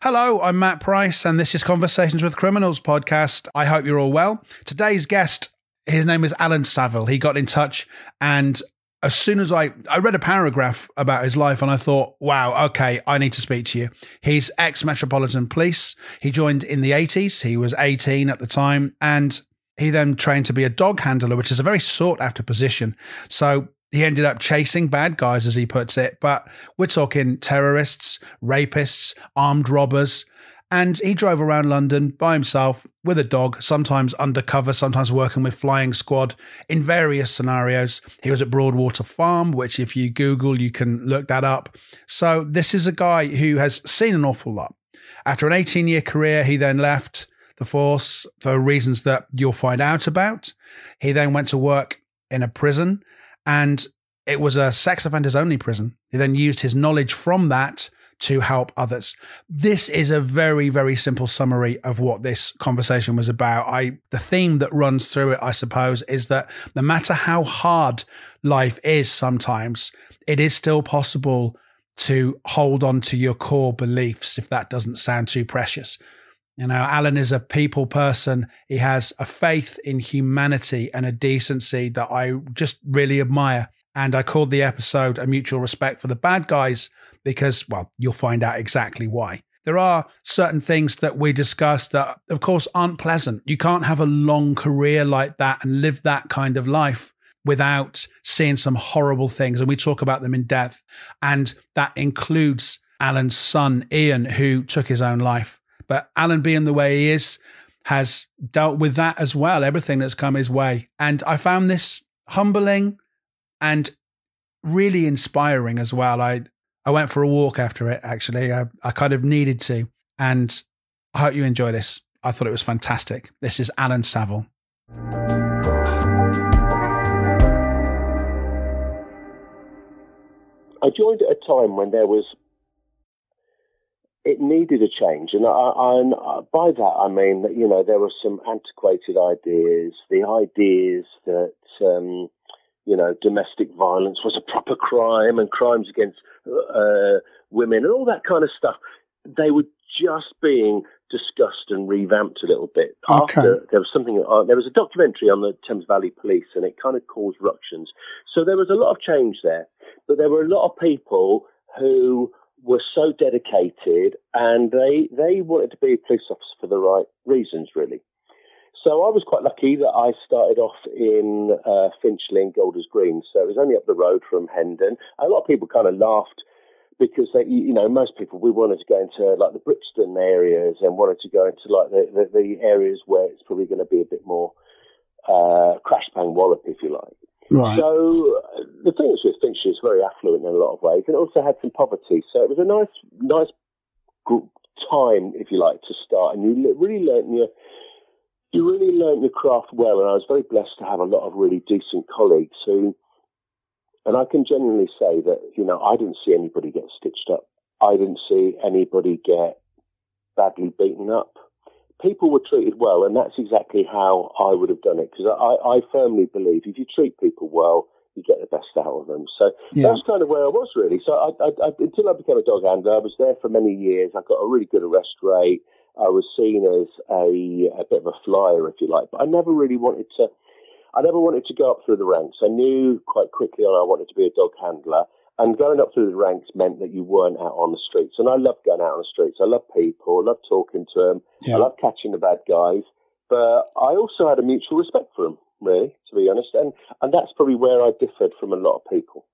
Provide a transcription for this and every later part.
Hello, I'm Matt Price, and this is Conversations with Criminals podcast. I hope you're all well. Today's guest, his name is Alan Saville. He got in touch, and as soon as I I read a paragraph about his life, and I thought, wow, okay, I need to speak to you. He's ex Metropolitan Police. He joined in the 80s. He was 18 at the time, and he then trained to be a dog handler, which is a very sought after position. So he ended up chasing bad guys, as he puts it. But we're talking terrorists, rapists, armed robbers. And he drove around London by himself with a dog, sometimes undercover, sometimes working with flying squad in various scenarios. He was at Broadwater Farm, which, if you Google, you can look that up. So, this is a guy who has seen an awful lot. After an 18 year career, he then left the force for reasons that you'll find out about. He then went to work in a prison and it was a sex offenders only prison. He then used his knowledge from that to help others. This is a very, very simple summary of what this conversation was about. I the theme that runs through it, I suppose, is that no matter how hard life is sometimes, it is still possible to hold on to your core beliefs if that doesn't sound too precious. You know, Alan is a people person. He has a faith in humanity and a decency that I just really admire. And I called the episode A Mutual Respect for the Bad Guys because, well, you'll find out exactly why. There are certain things that we discussed that, of course, aren't pleasant. You can't have a long career like that and live that kind of life without seeing some horrible things. And we talk about them in depth. And that includes Alan's son, Ian, who took his own life. But Alan, being the way he is, has dealt with that as well, everything that's come his way. And I found this humbling and really inspiring as well. I I went for a walk after it, actually. I, I kind of needed to. And I hope you enjoy this. I thought it was fantastic. This is Alan Saville. I joined at a time when there was it needed a change, and, I, and by that I mean that you know there were some antiquated ideas, the ideas that um, you know domestic violence was a proper crime and crimes against uh, women and all that kind of stuff. They were just being discussed and revamped a little bit. Okay. After there was something, uh, there was a documentary on the Thames Valley Police, and it kind of caused ructions. So there was a lot of change there, but there were a lot of people who were so dedicated and they they wanted to be a police officer for the right reasons, really. So I was quite lucky that I started off in uh, Finchley and Golders Green, so it was only up the road from Hendon. A lot of people kind of laughed because they, you know, most people we wanted to go into like the Brixton areas and wanted to go into like the, the, the areas where it's probably going to be a bit more uh, crash bang wallop, if you like. Right. So the thing is with Finchley is very affluent in a lot of ways, and also had some poverty. So it was a nice, nice time, if you like, to start, and you really learnt your you really learnt your craft well. And I was very blessed to have a lot of really decent colleagues who, and I can genuinely say that you know I didn't see anybody get stitched up. I didn't see anybody get badly beaten up people were treated well, and that's exactly how I would have done it because I, I, firmly believe if you treat people well, you get the best out of them. So yeah. that's kind of where I was really. So I, I, until I became a dog handler, I was there for many years. I got a really good arrest rate. I was seen as a, a bit of a flyer, if you like, but I never really wanted to. I never wanted to go up through the ranks. I knew quite quickly on I wanted to be a dog handler. And going up through the ranks meant that you weren't out on the streets. And I love going out on the streets. I love people. I love talking to them. Yeah. I love catching the bad guys. But I also had a mutual respect for them, really, to be honest. And, and that's probably where I differed from a lot of people.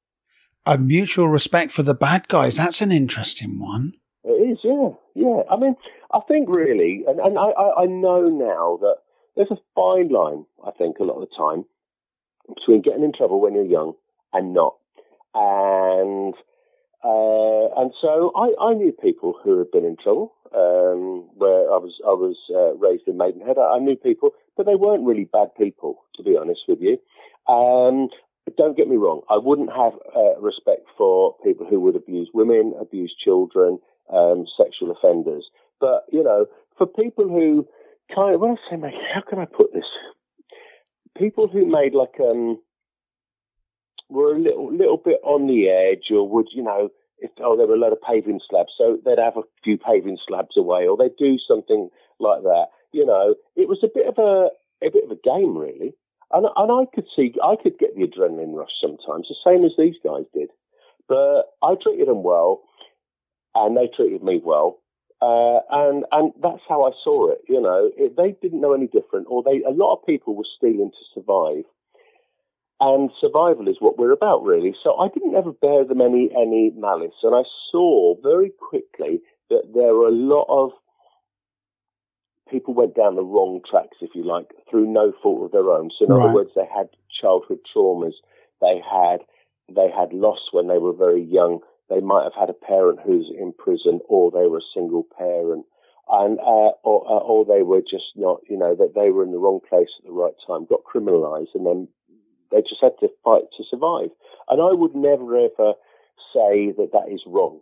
A mutual respect for the bad guys. That's an interesting one. It is, yeah. Yeah. I mean, I think really, and, and I, I know now that there's a fine line, I think, a lot of the time between getting in trouble when you're young and not and uh, and so I, I, knew people who had been in trouble. Um, where I was I was uh, raised in Maidenhead, I, I, knew people, but they weren't really bad people, to be honest with you. Um, don't get me wrong, I wouldn't have uh, respect for people who would abuse women, abuse children, um, sexual offenders. But you know, for people who kind of, when I say, how can I put this? People who made like um, were a little little bit on the edge, or would you know if, oh, there were a lot of paving slabs, so they'd have a few paving slabs away, or they'd do something like that. You know, it was a bit of a a bit of a game, really. And, and I could see, I could get the adrenaline rush sometimes, the same as these guys did. But I treated them well, and they treated me well. Uh, and and that's how I saw it. You know, it, they didn't know any different, or they a lot of people were stealing to survive, and survival is what we're about, really. So I didn't ever bear them any any malice, and I saw very quickly that there were a lot of people went down the wrong tracks, if you like, through no fault of their own. So in right. other words, they had childhood traumas, they had they had loss when they were very young they might have had a parent who's in prison, or they were a single parent, and uh, or, uh, or they were just not, you know, that they were in the wrong place at the right time, got criminalised, and then they just had to fight to survive. And I would never ever say that that is wrong.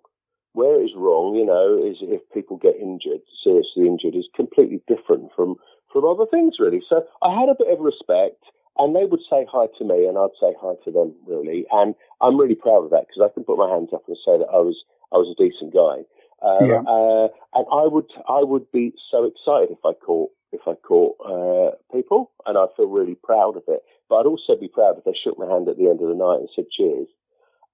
Where it is wrong, you know, is if people get injured, seriously injured, is completely different from from other things, really. So I had a bit of respect and they would say hi to me, and I'd say hi to them, really. And I'm really proud of that because I can put my hands up and say that I was I was a decent guy. Uh, yeah. uh, and I would I would be so excited if I caught if I caught uh, people, and I feel really proud of it. But I'd also be proud if they shook my hand at the end of the night and said cheers,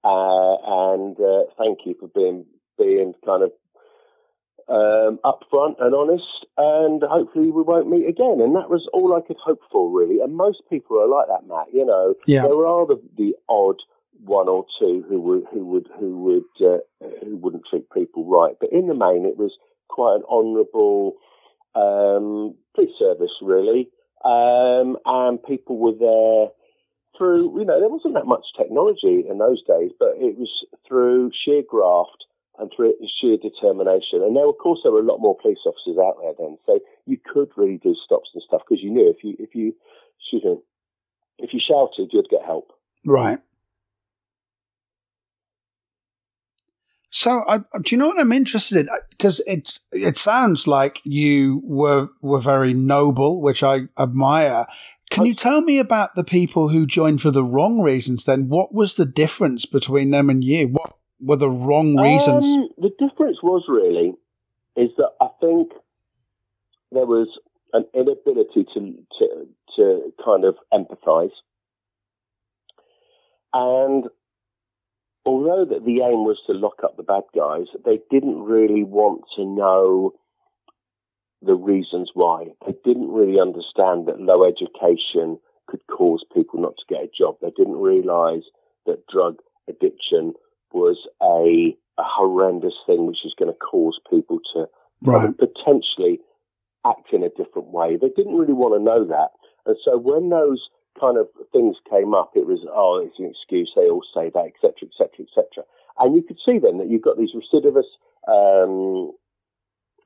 uh, and uh, thank you for being being kind of um, upfront and honest, and hopefully we won't meet again. And that was all I could hope for, really. And most people are like that, Matt. You know, yeah. there are the, the odd one or two who would who would who would uh, who wouldn't treat people right, but in the main, it was quite an honourable um, police service, really. Um, and people were there through, you know, there wasn't that much technology in those days, but it was through sheer graft and through sheer determination. And there, of course, there were a lot more police officers out there then, so you could really do stops and stuff because you knew if you if you excuse me, if you shouted, you'd get help. Right. So, do you know what I'm interested in? Because it's it sounds like you were were very noble, which I admire. Can you tell me about the people who joined for the wrong reasons? Then, what was the difference between them and you? What were the wrong reasons? Um, the difference was really is that I think there was an inability to to, to kind of empathise, and although that the aim was to lock up the bad guys, they didn't really want to know the reasons why. They didn't really understand that low education could cause people not to get a job. They didn't realise that drug addiction was a, a horrendous thing which is going to cause people to right. potentially act in a different way. They didn't really want to know that. And so when those kind of things came up, it was, oh, it's an excuse, they all say that, etc., etc., etc. And you could see then that you've got these recidivist um,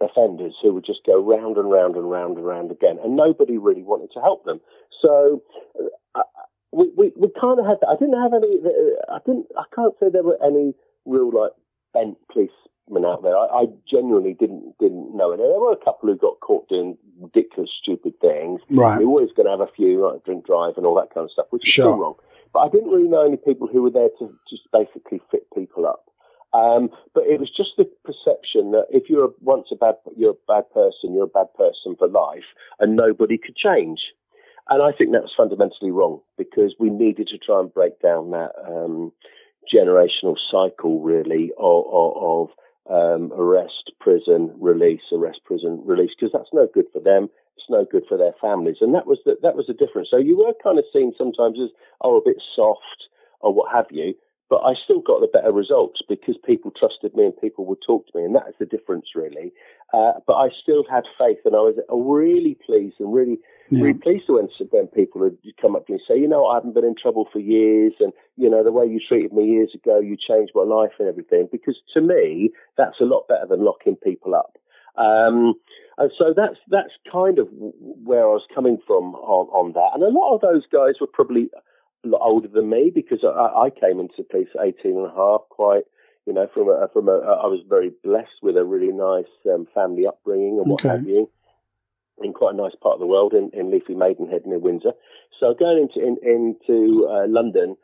offenders who would just go round and round and round and round again, and nobody really wanted to help them. So uh, we, we, we kind of had that. I didn't have any. I didn't. I can't say there were any real like bent policemen out there. I, I genuinely didn't didn't know it. There were a couple who got caught doing ridiculous, stupid things. Right. You're always going to have a few like drink drive and all that kind of stuff, which is sure. still wrong. But I didn't really know any people who were there to just basically fit people up. Um, but it was just the perception that if you're a, once a bad, you're a bad person, you're a bad person for life, and nobody could change. And I think that was fundamentally wrong because we needed to try and break down that um, generational cycle, really, of, of um, arrest, prison, release, arrest, prison, release, because that's no good for them. It's no good for their families, and that was the, that was the difference. So you were kind of seen sometimes as oh a bit soft or what have you, but I still got the better results because people trusted me and people would talk to me, and that is the difference, really. Uh, but I still had faith, and I was really pleased and really, yeah. really pleased when, when people would come up to me and say, you know, I haven't been in trouble for years, and you know, the way you treated me years ago, you changed my life and everything. Because to me, that's a lot better than locking people up. Um, and so that's that's kind of where I was coming from on, on that. And a lot of those guys were probably a lot older than me because I, I came into the police at 18 and a half, quite, you know, from a, from a, I was very blessed with a really nice um, family upbringing and what okay. have you in quite a nice part of the world in, in Leafy Maidenhead near Windsor. So going into in, into uh, London,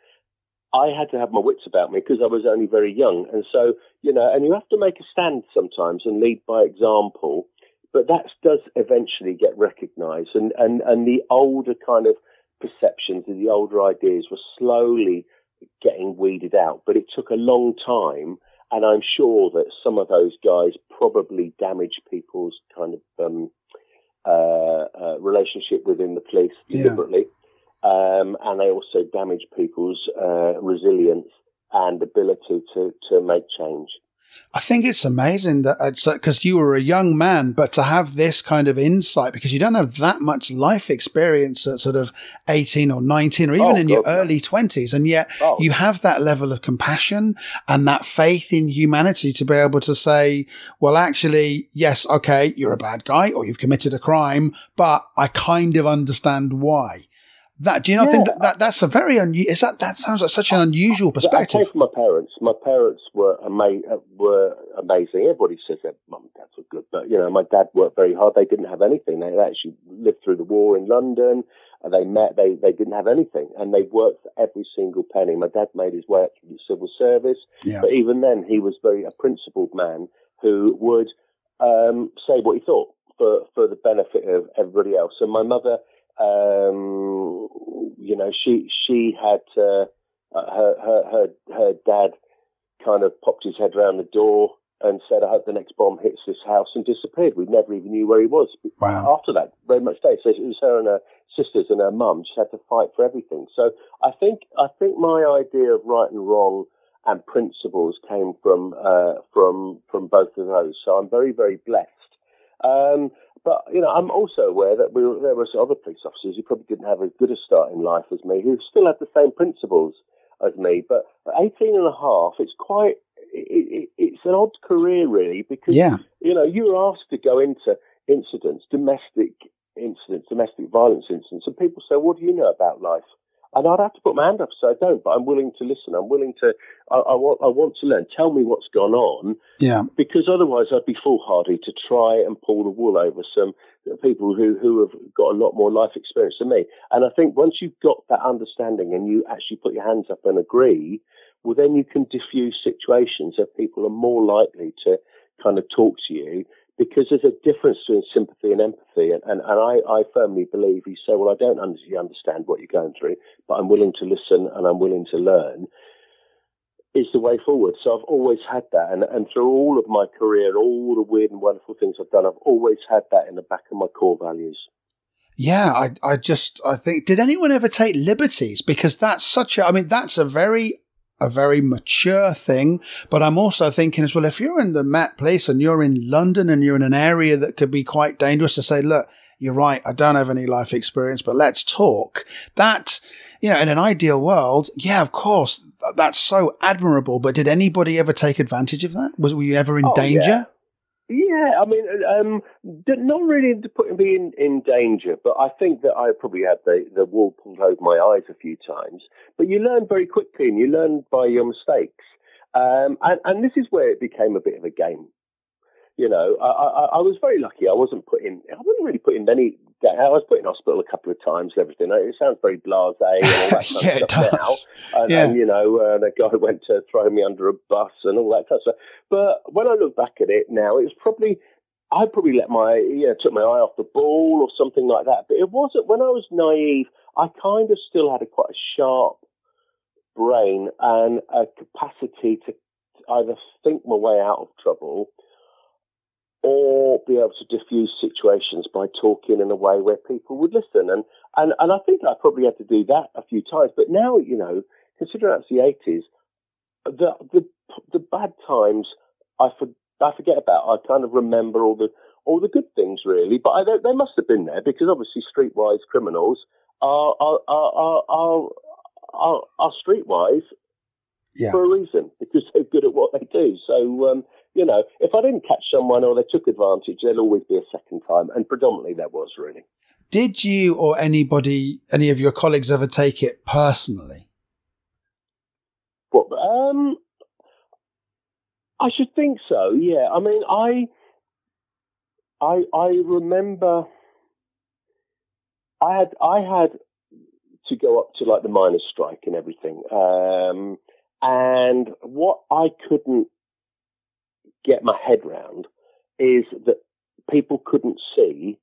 I had to have my wits about me because I was only very young. And so, you know, and you have to make a stand sometimes and lead by example. But that does eventually get recognized. And, and, and the older kind of perceptions and the older ideas were slowly getting weeded out. But it took a long time. And I'm sure that some of those guys probably damaged people's kind of um, uh, uh, relationship within the police deliberately. Um, and they also damage people's uh, resilience and ability to, to make change. I think it's amazing that uh, it's because you were a young man, but to have this kind of insight because you don't have that much life experience at sort of 18 or 19 or even oh, in God, your early 20s. And yet oh. you have that level of compassion and that faith in humanity to be able to say, well, actually, yes, okay, you're a bad guy or you've committed a crime, but I kind of understand why. That do you not yeah. think that, that that's a very unusual? Is that that sounds like such an unusual perspective? I came from my parents. My parents were ama- uh, were amazing. Everybody says that mum and dad were good, but you know, my dad worked very hard. They didn't have anything. They actually lived through the war in London. They met. They they didn't have anything, and they worked for every single penny. My dad made his way up through the civil service, yeah. but even then, he was very a principled man who would um, say what he thought for for the benefit of everybody else. And my mother um, you know, she she had uh, her her her her dad kind of popped his head around the door and said, "I hope the next bomb hits this house," and disappeared. We never even knew where he was. Wow. After that, very much day. So it was her and her sisters and her mum just had to fight for everything. So I think I think my idea of right and wrong and principles came from uh, from from both of those. So I'm very very blessed. Um, but you know, I'm also aware that we were, there were other police officers who probably didn't have as good a start in life as me, who still had the same principles as me. But at 18 and a half, it's quite it, it, it's an odd career really because yeah. you know you're asked to go into incidents, domestic incidents, domestic violence incidents, and people say, "What do you know about life?" And I'd have to put my hand up, so I don't. But I'm willing to listen. I'm willing to. I, I, want. I want to learn. Tell me what's gone on. Yeah. Because otherwise, I'd be foolhardy to try and pull the wool over some people who who have got a lot more life experience than me. And I think once you've got that understanding and you actually put your hands up and agree, well, then you can diffuse situations that people are more likely to kind of talk to you because there's a difference between sympathy and empathy. And, and, and I, I firmly believe you say, well, I don't understand what you're going through, but I'm willing to listen and I'm willing to learn is the way forward. So I've always had that. And, and through all of my career, all the weird and wonderful things I've done, I've always had that in the back of my core values. Yeah, I, I just, I think, did anyone ever take liberties? Because that's such a, I mean, that's a very a very mature thing. But I'm also thinking as well, if you're in the Met Police and you're in London and you're in an area that could be quite dangerous to say, look, you're right. I don't have any life experience, but let's talk. That, you know, in an ideal world, yeah, of course, that's so admirable. But did anybody ever take advantage of that? Was were you ever in oh, danger? Yeah. Yeah, I mean, um, not really to put me in, in danger, but I think that I probably had the, the wool pulled over my eyes a few times. But you learn very quickly and you learn by your mistakes. Um, and, and this is where it became a bit of a game you know, I, I, I, was very lucky. I wasn't put in. I wasn't really put in many. I was put in hospital a couple of times and everything. It sounds very blasé and all that kind yeah, of stuff now. And, yeah. and you know, uh, the guy went to throw me under a bus and all that kind of stuff. But when I look back at it now, it's probably I probably let my you know took my eye off the ball or something like that. But it wasn't when I was naive. I kind of still had a quite a sharp brain and a capacity to either think my way out of trouble or be able to diffuse situations by talking in a way where people would listen. And, and, and I think I probably had to do that a few times. But now, you know, considering that's the 80s, the, the, the bad times I, for, I forget about. I kind of remember all the, all the good things, really. But I, they, they must have been there because obviously streetwise criminals are, are, are, are, are, are streetwise yeah. for a reason because they're good at what they do. So, um, you know, if I didn't catch someone or they took advantage, there'll always be a second time. And predominantly there was really. Did you or anybody, any of your colleagues ever take it personally? What, um, I should think so. Yeah. I mean, I, I, I remember I had, I had to go up to like the miners' strike and everything. Um, and what I couldn't get my head round is that people couldn't see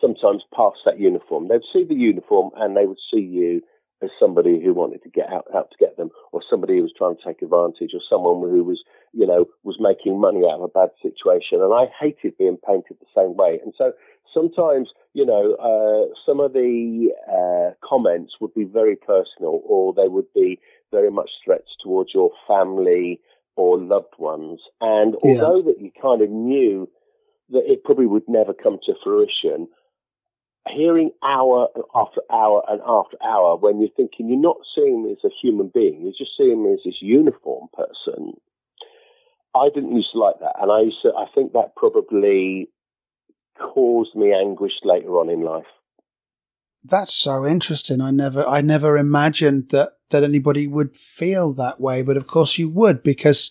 sometimes past that uniform. They'd see the uniform and they would see you as somebody who wanted to get out, out to get them, or somebody who was trying to take advantage, or someone who was, you know, was making money out of a bad situation. And I hated being painted the same way. And so sometimes, you know, uh, some of the uh, comments would be very personal, or they would be very much threats towards your family or loved ones. And Yeah. although that you kind of knew that it probably would never come to fruition, hearing hour after hour and after hour when you're thinking you're not seeing me as a human being, you're just seeing me as this uniform person. I didn't used to like that, and I used to. I think that probably caused me anguish later on in life. That's so interesting. I never, I never imagined that that anybody would feel that way, but of course you would, because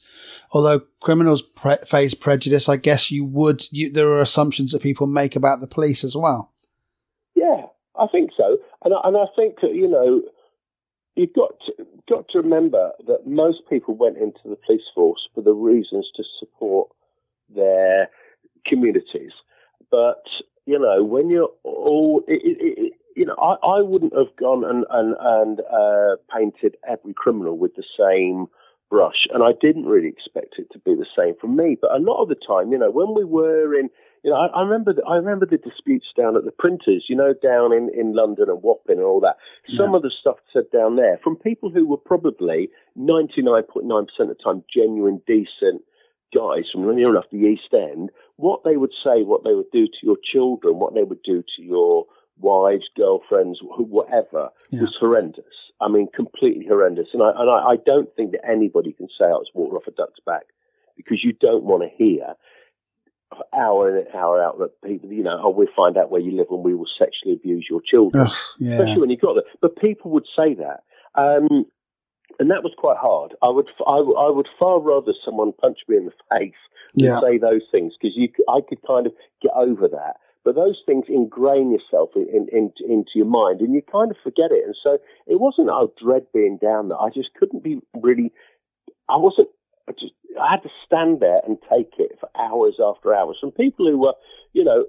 although criminals pre- face prejudice, I guess you would. You, there are assumptions that people make about the police as well. Yeah, I think so, and I, and I think you know you've got to, got to remember that most people went into the police force for the reasons to support their communities, but you know when you're all it, it, know I, I wouldn't have gone and and and uh, painted every criminal with the same brush, and I didn't really expect it to be the same from me. But a lot of the time, you know, when we were in you know, I, I remember the, I remember the disputes down at the printers, you know, down in, in London and Wapping and all that. Some Yeah. of the stuff said down there from people who were probably 99.9% of the time genuine, decent guys from near enough the East End. What they would say, what they would do to your children, what they would do to your wives, girlfriends, whatever, Yeah. was horrendous. I mean, completely horrendous. And I and I, I don't think that anybody can say I was water off a duck's back because you don't want to hear hour in and hour out that people, you know, oh, we'll find out where you live and we will sexually abuse your children. Ugh, yeah, Especially when you got there. But people would say that. Um, and that was quite hard. I would, I, would- I would far rather someone punch me in the face than yeah, say those things because I could kind of get over that. But those things ingrain yourself in, in, in, into your mind, and you kind of forget it. And so it wasn't I dread being down there. I just couldn't be really. I wasn't. I just I had to stand there and take it for hours after hours from people who were, you know,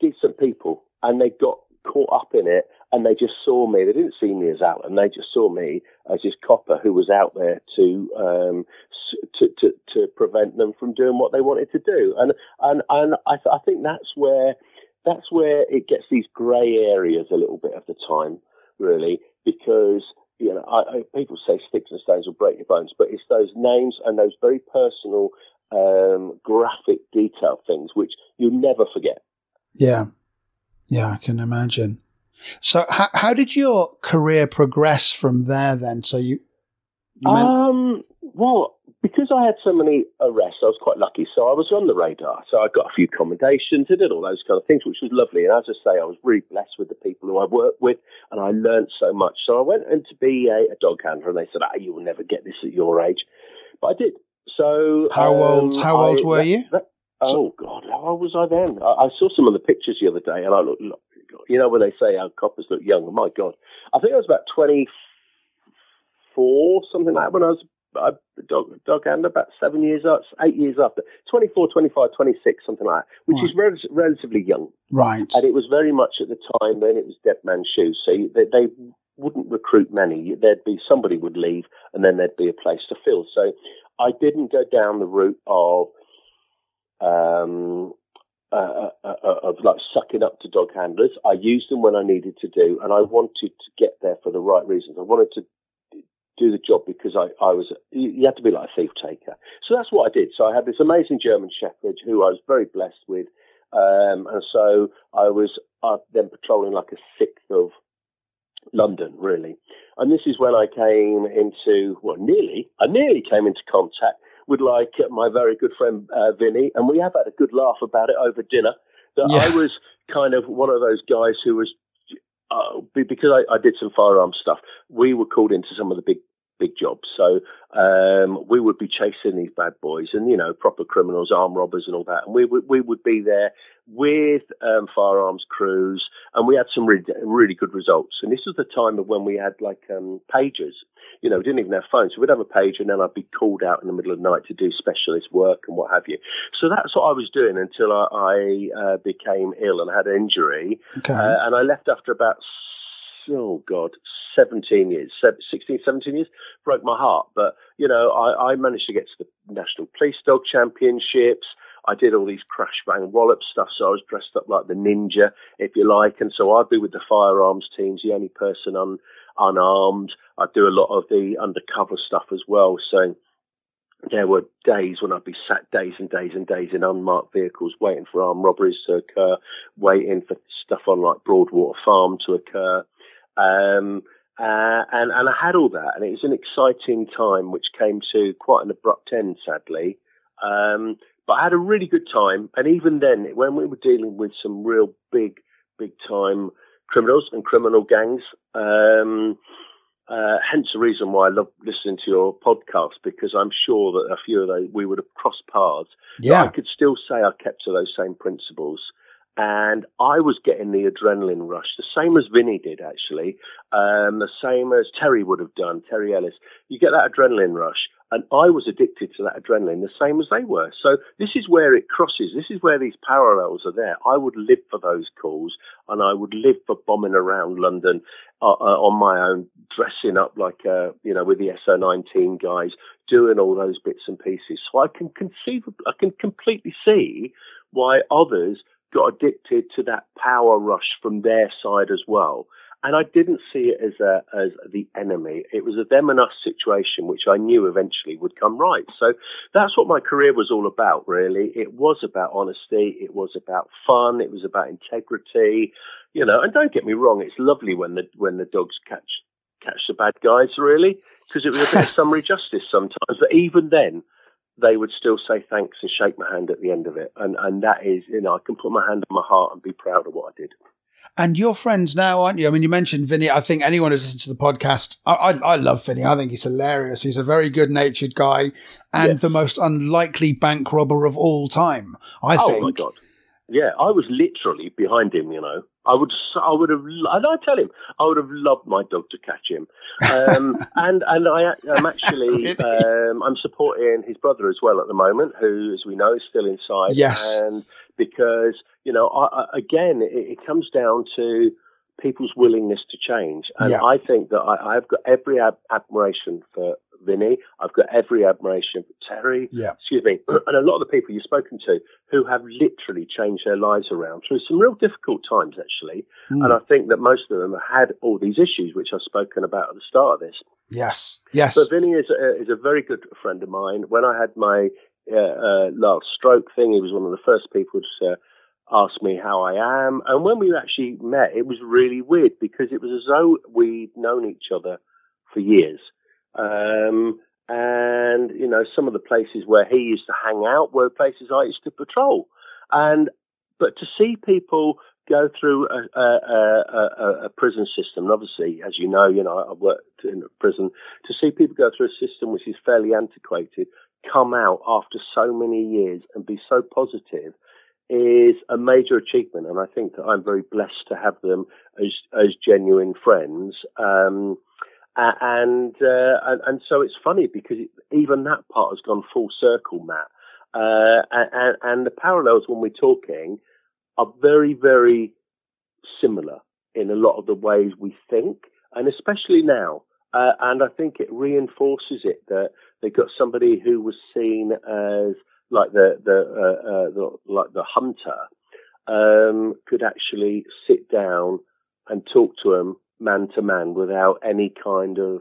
decent people, and they got caught up in it, and they just saw me. They didn't see me as Alan. They just saw me as this copper who was out there to um, to, to to prevent them from doing what they wanted to do. And and and I, th- I think that's where that's where it gets these grey areas a little bit of the time, really, because you know I, I, people say sticks and stones will break your bones, but it's those names and those very personal, um, graphic detail things which you'll never forget. yeah, yeah. I can imagine. So, how how did your career progress from there? Then, so you, you meant, Um, well, because I had so many arrests, I was quite lucky. So I was on the radar. So I got a few commendations. I did all those kind of things, which was lovely. And as I say, I was really blessed with the people who I worked with, and I learned so much. So I went in to be a, a dog handler, and they said, "Ah, you will never get this at your age," but I did. So How um, old- how old I- were that- you? that- oh God, how old was I then? I, I saw some of the pictures the other day, and I looked. look, you know when they say our coppers look young? My God, I think I was about twenty four, something like that, when I was a dog, dog handler, about seven years eight years after. 24, 25, 26, something like that, which Right. is rel- relatively young. right? And it was very much at the time when it was dead man's shoes. So they, they wouldn't recruit many. There'd be somebody would leave and then there'd be a place to fill. So I didn't go down the route of, um, uh, uh, uh, of like sucking up to dog handlers. I used them when I needed to do, and I wanted to get there for the right reasons. I wanted to do the job because I, I was, you had to be like a thief taker. So that's what I did. So I had this amazing German Shepherd who I was very blessed with. Um, and so I was uh, then patrolling like a sixth of London, really. And this is when I came into, well, nearly, I nearly came into contact with like uh, my very good friend uh, Vinny, and we have had a good laugh about it over dinner. That Yeah. I was kind of one of those guys who was, uh, because I, I did some firearms stuff, we were called into some of the big big jobs. So um, we would be chasing these bad boys and you know proper criminals, armed robbers, and all that. And we would we would be there with um, firearms crews, and we had some really, really good results. And this was the time of when we had like um, pagers. You know, we didn't even have phones, so we'd have a pager, and then I'd be called out in the middle of the night to do specialist work and what have you. So that's what I was doing until I, I uh, became ill and had an injury, Okay. uh, and I left after about oh god 17 years 16 17 years broke my heart but you know I, I managed to get to the national police dog championships I did all these crash bang wallop stuff, so I was dressed up like the ninja, if you like, and so I'd be with the firearms teams, the only person un, unarmed. I'd do a lot of the undercover stuff as well. So there were days when I'd be sat days and days and days in unmarked vehicles, waiting for armed robberies to occur, waiting for stuff on like Broadwater Farm to occur. Um, uh, and, and I had all that, and it was an exciting time, which came to quite an abrupt end, sadly. Um, but I had a really good time, and even then, when we were dealing with some real big, big time criminals and criminal gangs, um, uh, hence the reason why I love listening to your podcast because I'm sure that a few of those we would have crossed paths. Yeah. I could still say I kept to those same principles. And I was getting the adrenaline rush, the same as Vinny did, actually, um, the same as Terry would have done, Terry Ellis. You get that adrenaline rush. And I was addicted to that adrenaline the same as they were. So this is where it crosses. This is where these parallels are there. I would live for those calls and I would live for bombing around London uh, uh, on my own, dressing up like, uh, you know, with the SO19 guys, doing all those bits and pieces. So I can conceive, I can completely see why others got addicted to that power rush from their side as well. And I didn't see it as a, as the enemy. It was a them and us situation, which I knew eventually would come right. So that's what my career was all about, really. It was about honesty. It was about fun. It was about integrity, you know. And don't get me wrong, it's lovely when the when the dogs catch catch the bad guys, really, because it was a bit of summary justice sometimes. But even then, they would still say thanks and shake my hand at the end of it. And and that is, you know, I can put my hand on my heart and be proud of what I did. And you're friends now, aren't you? I mean, you mentioned Vinny. I think anyone who's listened to the podcast, I, I, I love Vinny. I think he's hilarious. He's a very good natured guy and the most unlikely bank robber of all time. I oh think. my god! Yeah, I was literally behind him. You know, I would, I would have, and I tell him, I would have loved my dog to catch him. Um, and and I am actually, um, I'm supporting his brother as well at the moment, who, as we know, is still inside. Yes. and because you know, I, I, again, it, it comes down to people's willingness to change, and Yeah. I think that I, I've got every ad- admiration for Vinny. I've got every admiration for Terry Yeah. excuse me, and a lot of the people you've spoken to who have literally changed their lives around through some real difficult times, actually. Mm. And I think that most of them have had all these issues, which I've spoken about at the start of this. Yes. Yes. But Vinny is a, is a very good friend of mine. When I had my uh, uh, last stroke thing, he was one of the first people to uh, ask me how I am. And when we actually met, it was really weird because it was as though we'd known each other for years. Um, and, you know, some of the places where he used to hang out were places I used to patrol. And, but to see people go through a, a, a, a, prison system, and obviously, as you know, you know, I've worked in a prison, to see people go through a system which is fairly antiquated, come out after so many years and be so positive is a major achievement. And I think that I'm very blessed to have them as, as genuine friends. Um, a- and, uh, and and so it's funny because it, even that part has gone full circle, Matt. Uh, and, and the parallels when we're talking are very, very similar in a lot of the ways we think, and especially now. Uh, and I think it reinforces it that they got somebody who was seen as like the the, uh, uh, the like the hunter um, could actually sit down and talk to him man to man without any kind of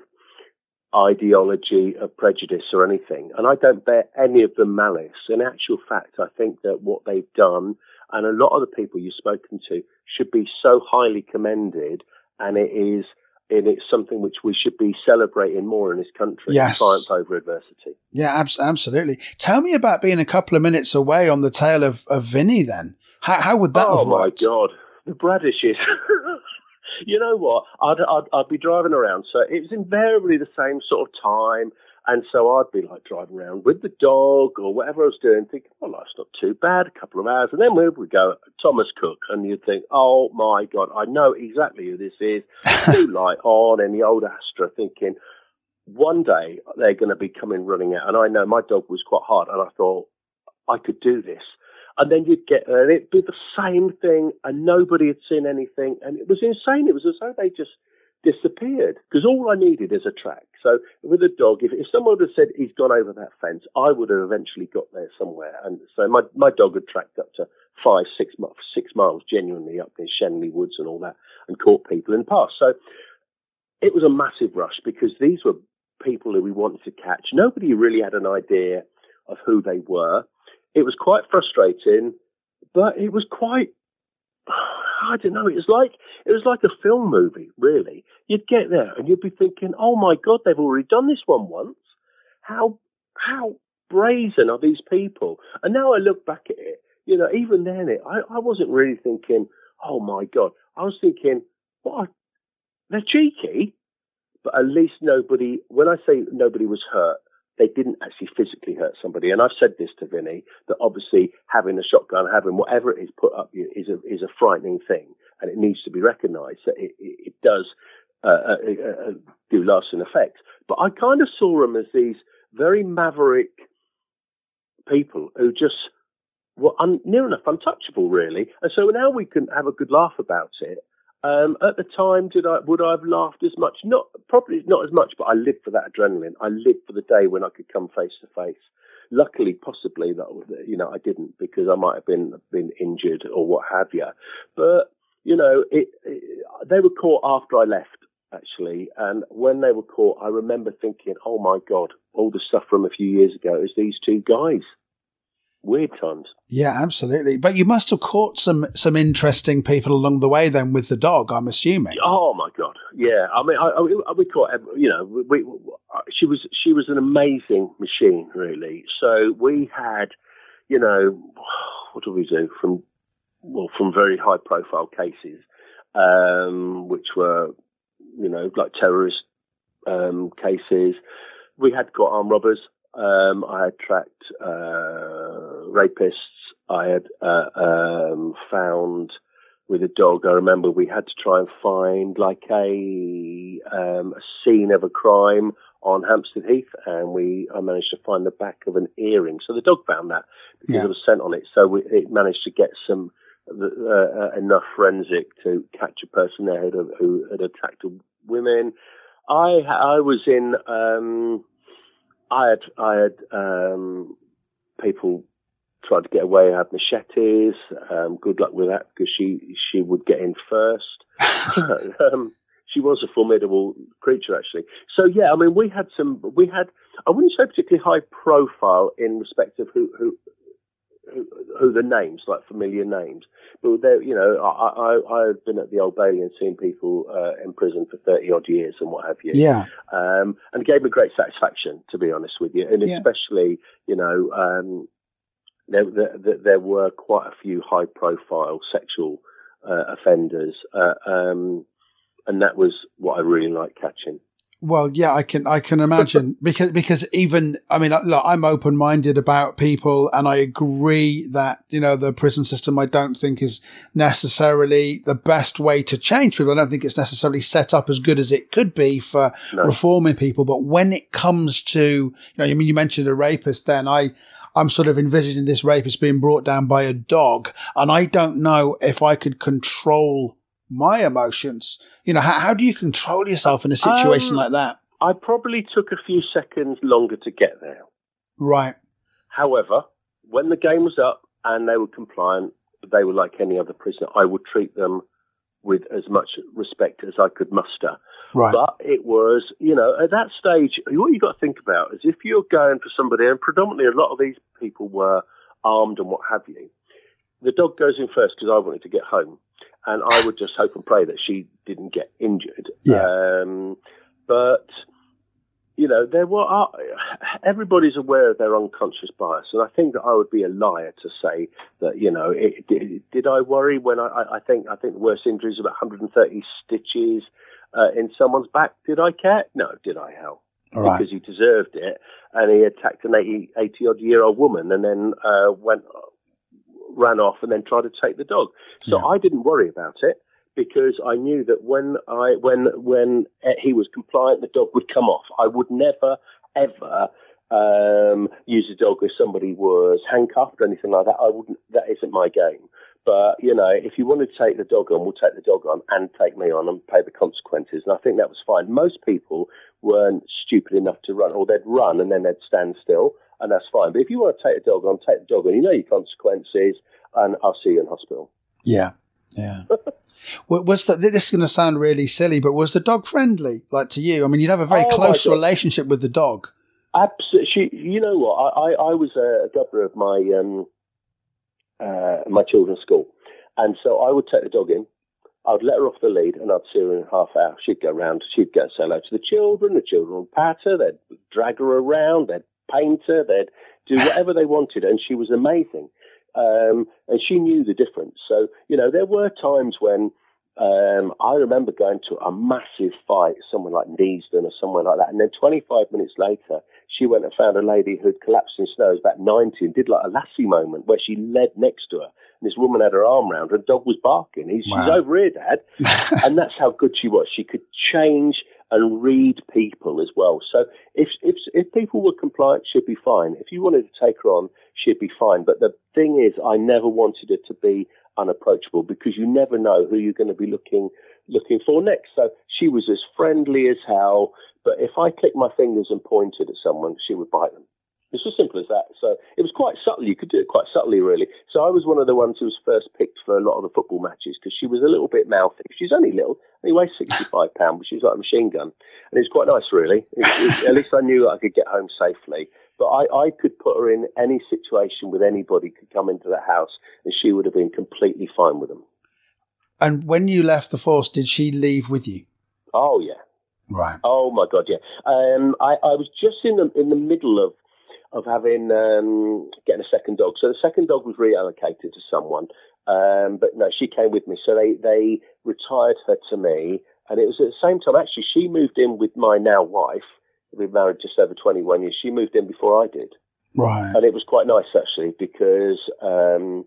ideology of prejudice or anything. And I don't bear any of them malice. In actual fact, I think that what they've done and a lot of the people you've spoken to should be so highly commended and it is and it's something which we should be celebrating more in this country. Yes. Triumph over adversity. yeah, abs- absolutely. Tell me about being a couple of minutes away on the tail of, of Vinny then. How, how would that oh have my god, the Bradishes. you know what? I'd, I'd, I'd be driving around, so it was invariably the same sort of time. And so I'd be like driving around with the dog or whatever I was doing, thinking, well, life's not too bad, a couple of hours. And then we would go, Thomas Cook, and you'd think, oh my God, I know exactly who this is. Blue light on in the old Astra, thinking, one day they're going to be coming running out. And I know my dog was quite hard, and I thought, I could do this. And then you'd get there, and it'd be the same thing, and nobody had seen anything. And it was insane. It was as though they just disappeared because all I needed is a track. So with a dog, if, if someone had said he's gone over that fence, I would have eventually got there somewhere. And so my, my dog had tracked up to five, six, six miles genuinely up near Shenley Woods and all that and caught people in the past. So it was a massive rush because these were people who we wanted to catch. Nobody really had an idea of who they were. It was quite frustrating, but it was quite I don't know. It was like it was like a film movie, really. You'd get there and you'd be thinking, "Oh my God, they've already done this one once. How how brazen are these people?" And now I look back at it, you know, even then, it I, I wasn't really thinking, "Oh my God." I was thinking, "What? They're cheeky." But at least nobody. When I say nobody was hurt, they didn't actually physically hurt somebody. And I've said this to Vinny that obviously having a shotgun, having whatever it is put up is a is a frightening thing, and it needs to be recognised that it, it, it does uh, uh, uh do lasting effects. But I kind of saw them as these very maverick people who just were un, near enough untouchable, really. And so now we can have a good laugh about it. Um, at the time, did I would I have laughed as much? Not probably not as much, but I lived for that adrenaline. I lived for the day when I could come face to face. Luckily, possibly that you know I didn't because I might have been been injured or what have you. But you know, it, it, they were caught after I left actually, and when they were caught, I remember thinking, "Oh my God, all the stuff from a few years ago is these two guys." Weird times. Yeah, absolutely. But you must have caught some some interesting people along the way then with the dog. I'm assuming. Oh my god, yeah. I mean, I, I, we caught. You know, we, we, she was she was an amazing machine, really. So we had, you know, what do we do from well from very high profile cases, um, which were, you know, like terrorist um, cases. We had got armed robbers. Um, I had tracked uh, rapists. I had uh, um, found with a dog. I remember we had to try and find like a, um, a scene of a crime on Hampstead Heath, and we I managed to find the back of an earring. So the dog found that because yeah. there was scent on it. So we, it managed to get some uh, enough forensic to catch a person there who, who had attacked women. I I was in. Um, I had I had um, people tried to get away, had machetes. Um, good luck with that because she she would get in first. um, she was a formidable creature, actually. So yeah, I mean, we had some. We had I wouldn't say particularly high profile in respect of who who who, who the names, like familiar names. But there, you know, I, I, I've been at the Old Bailey and seen people uh, in prison for 30 odd years and what have you. Yeah. Um, and it gave me great satisfaction, to be honest with you. And yeah. especially, you know, um, there, there, there, were quite a few high profile sexual uh, offenders. Uh, um, and that was what I really liked catching. Well, yeah, I can I can imagine because because even I mean, look, I'm open minded about people, and I agree that you know the prison system I don't think is necessarily the best way to change people. I don't think it's necessarily set up as good as it could be for no. reforming people. But when it comes to you know, I mean, you mentioned a rapist, then I. I'm sort of envisioning this rapist being brought down by a dog, and I don't know if I could control my emotions. You know, how, how do you control yourself in a situation um, like that? I probably took a few seconds longer to get there. Right. However, when the game was up and they were compliant, they were like any other prisoner. I would treat them with as much respect as I could muster. Right. But it was, you know, at that stage, what you've got to think about is if you're going for somebody, and predominantly a lot of these people were armed and what have you, the dog goes in first because I wanted to get home and I would just hope and pray that she didn't get injured. Yeah. Um, but you know, there were uh, everybody's aware of their unconscious bias, and I think that I would be a liar to say that you know, it, did, did I worry when I, I think I think the worst injuries is about 130 stitches uh, in someone's back. Did I care? No. Did I? Hell, right. because he deserved it, and he attacked an 80, 80 odd year old woman, and then uh, went ran off, and then tried to take the dog. So yeah. I didn't worry about it because I knew that when I when when he was compliant, the dog would come off. I would never ever um, use a dog if somebody was handcuffed or anything like that. I wouldn't. That isn't my game. But you know, if you want to take the dog on, we'll take the dog on and take me on and pay the consequences. And I think that was fine. Most people weren't stupid enough to run, or they'd run and then they'd stand still, and that's fine. But if you want to take the dog on, take the dog on. You know your consequences, and I'll see you in hospital. Yeah, yeah. was that this is going to sound really silly, but was the dog friendly, like to you? I mean, you'd have a very oh close relationship with the dog. Absolutely. You know what? I, I, I was a governor of my um, uh, my children's school, and so I would take the dog in. I'd let her off the lead, and I'd see her in half hour. She'd go round. She'd go say hello to the children. The children would pat her. They'd drag her around. They'd paint her. They'd do whatever they wanted, and she was amazing. Um, and she knew the difference. So, you know, there were times when um, I remember going to a massive fight, somewhere like Neasden or somewhere like that. And then 25 minutes later, she went and found a lady who'd collapsed in snow, was about 90, and did like a lassie moment where she led next to her. And this woman had her arm around her, and dog was barking. He's, wow. She's over here, Dad. and that's how good she was. She could change and read people as well. So if, if, if people were compliant, she'd be fine. If you wanted to take her on, she'd be fine. But the thing is, I never wanted her to be unapproachable because you never know who you're going to be looking looking for next. So she was as friendly as hell. But if I clicked my fingers and pointed at someone, she would bite them. It's as simple as that. So it was quite subtle. You could do it quite subtly, really. So I was one of the ones who was first picked for a lot of the football matches because she was a little bit mouthy. She's only little, only weighs 65 pounds, but she's like a machine gun. And it's quite nice, really. It, it, at least I knew I could get home safely. But I, I could put her in any situation with anybody could come into the house and she would have been completely fine with them. And when you left the force, did she leave with you? Oh, yeah. Right. Oh my God, yeah. Um, I, I was just in the in the middle of of having um, getting a second dog. So the second dog was reallocated to someone, um, but no, she came with me. So they they retired her to me, and it was at the same time. Actually, she moved in with my now wife. We've been married just over twenty one years. She moved in before I did, right? And it was quite nice actually because um,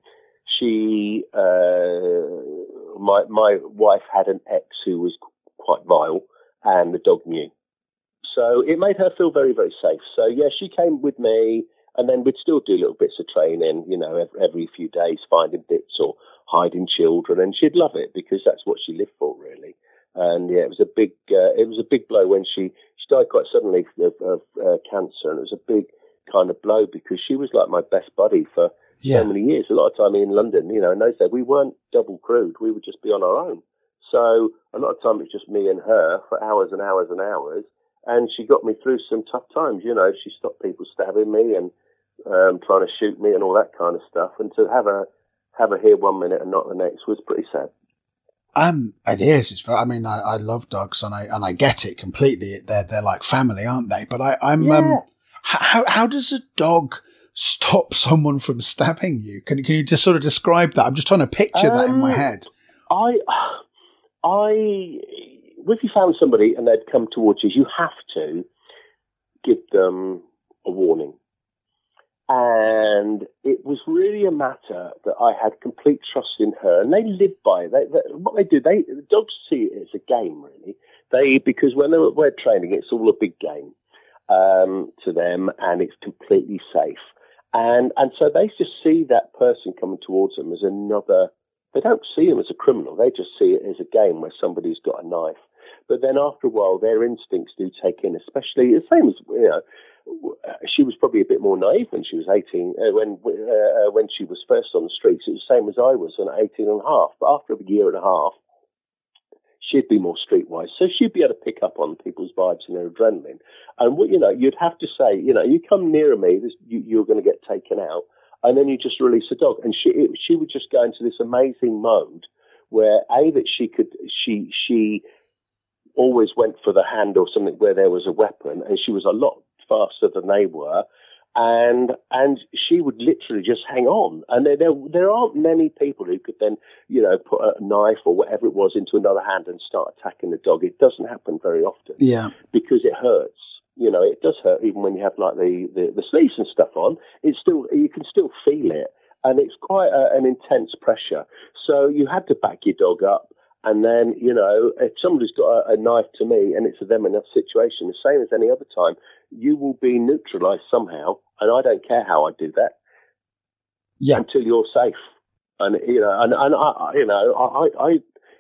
she uh, my my wife had an ex who was quite vile, and the dog knew. So it made her feel very, very safe. So yeah, she came with me, and then we'd still do little bits of training, you know, every, every few days, finding bits or hiding children, and she'd love it because that's what she lived for, really. And yeah, it was a big, uh, it was a big blow when she she died quite suddenly of, of uh, cancer, and it was a big kind of blow because she was like my best buddy for yeah. so many years. A lot of time in London, you know, in those days we weren't double crewed; we would just be on our own. So a lot of time it's just me and her for hours and hours and hours and she got me through some tough times. You know, she stopped people stabbing me and um, trying to shoot me and all that kind of stuff. And to have a have her here one minute and not the next was pretty sad. Um, it is. It's. I mean, I, I love dogs and I and I get it completely. They're they're like family, aren't they? But I, I'm. Yeah. Um, how how does a dog stop someone from stabbing you? Can can you just sort of describe that? I'm just trying to picture um, that in my um, head. I I if you found somebody and they'd come towards you, you have to give them a warning. And it was really a matter that I had complete trust in her, and they live by it. They, they, what they do, they the dogs see it as a game, really. They because when they're, we're training, it's all a big game um, to them, and it's completely safe. And and so they just see that person coming towards them as another. They don't see him as a criminal. They just see it as a game where somebody's got a knife but then after a while, their instincts do take in, especially the same as you know. She was probably a bit more naive when she was 18, uh, when uh, when she was first on the streets. It was the same as I was at 18 and a half. But after a year and a half, she'd be more streetwise. So she'd be able to pick up on people's vibes and their adrenaline. And what you know, you'd have to say, you know, you come nearer me, this, you, you're going to get taken out. And then you just release a dog, and she it, she would just go into this amazing mode where a that she could she she always went for the hand or something where there was a weapon, and she was a lot faster than they were. And and she would literally just hang on, and there, there there aren't many people who could then you know put a knife or whatever it was into another hand and start attacking the dog. It doesn't happen very often, yeah, because it hurts you know, it does hurt even when you have like the, the, the sleeves and stuff on. It's still you can still feel it, and it's quite a, an intense pressure. So you had to back your dog up, and then you know, if somebody's got a, a knife to me and it's a them enough situation, the same as any other time, you will be neutralised somehow, and I don't care how I do that. Yeah. Until you're safe, and you know, and, and I, you know, I, I,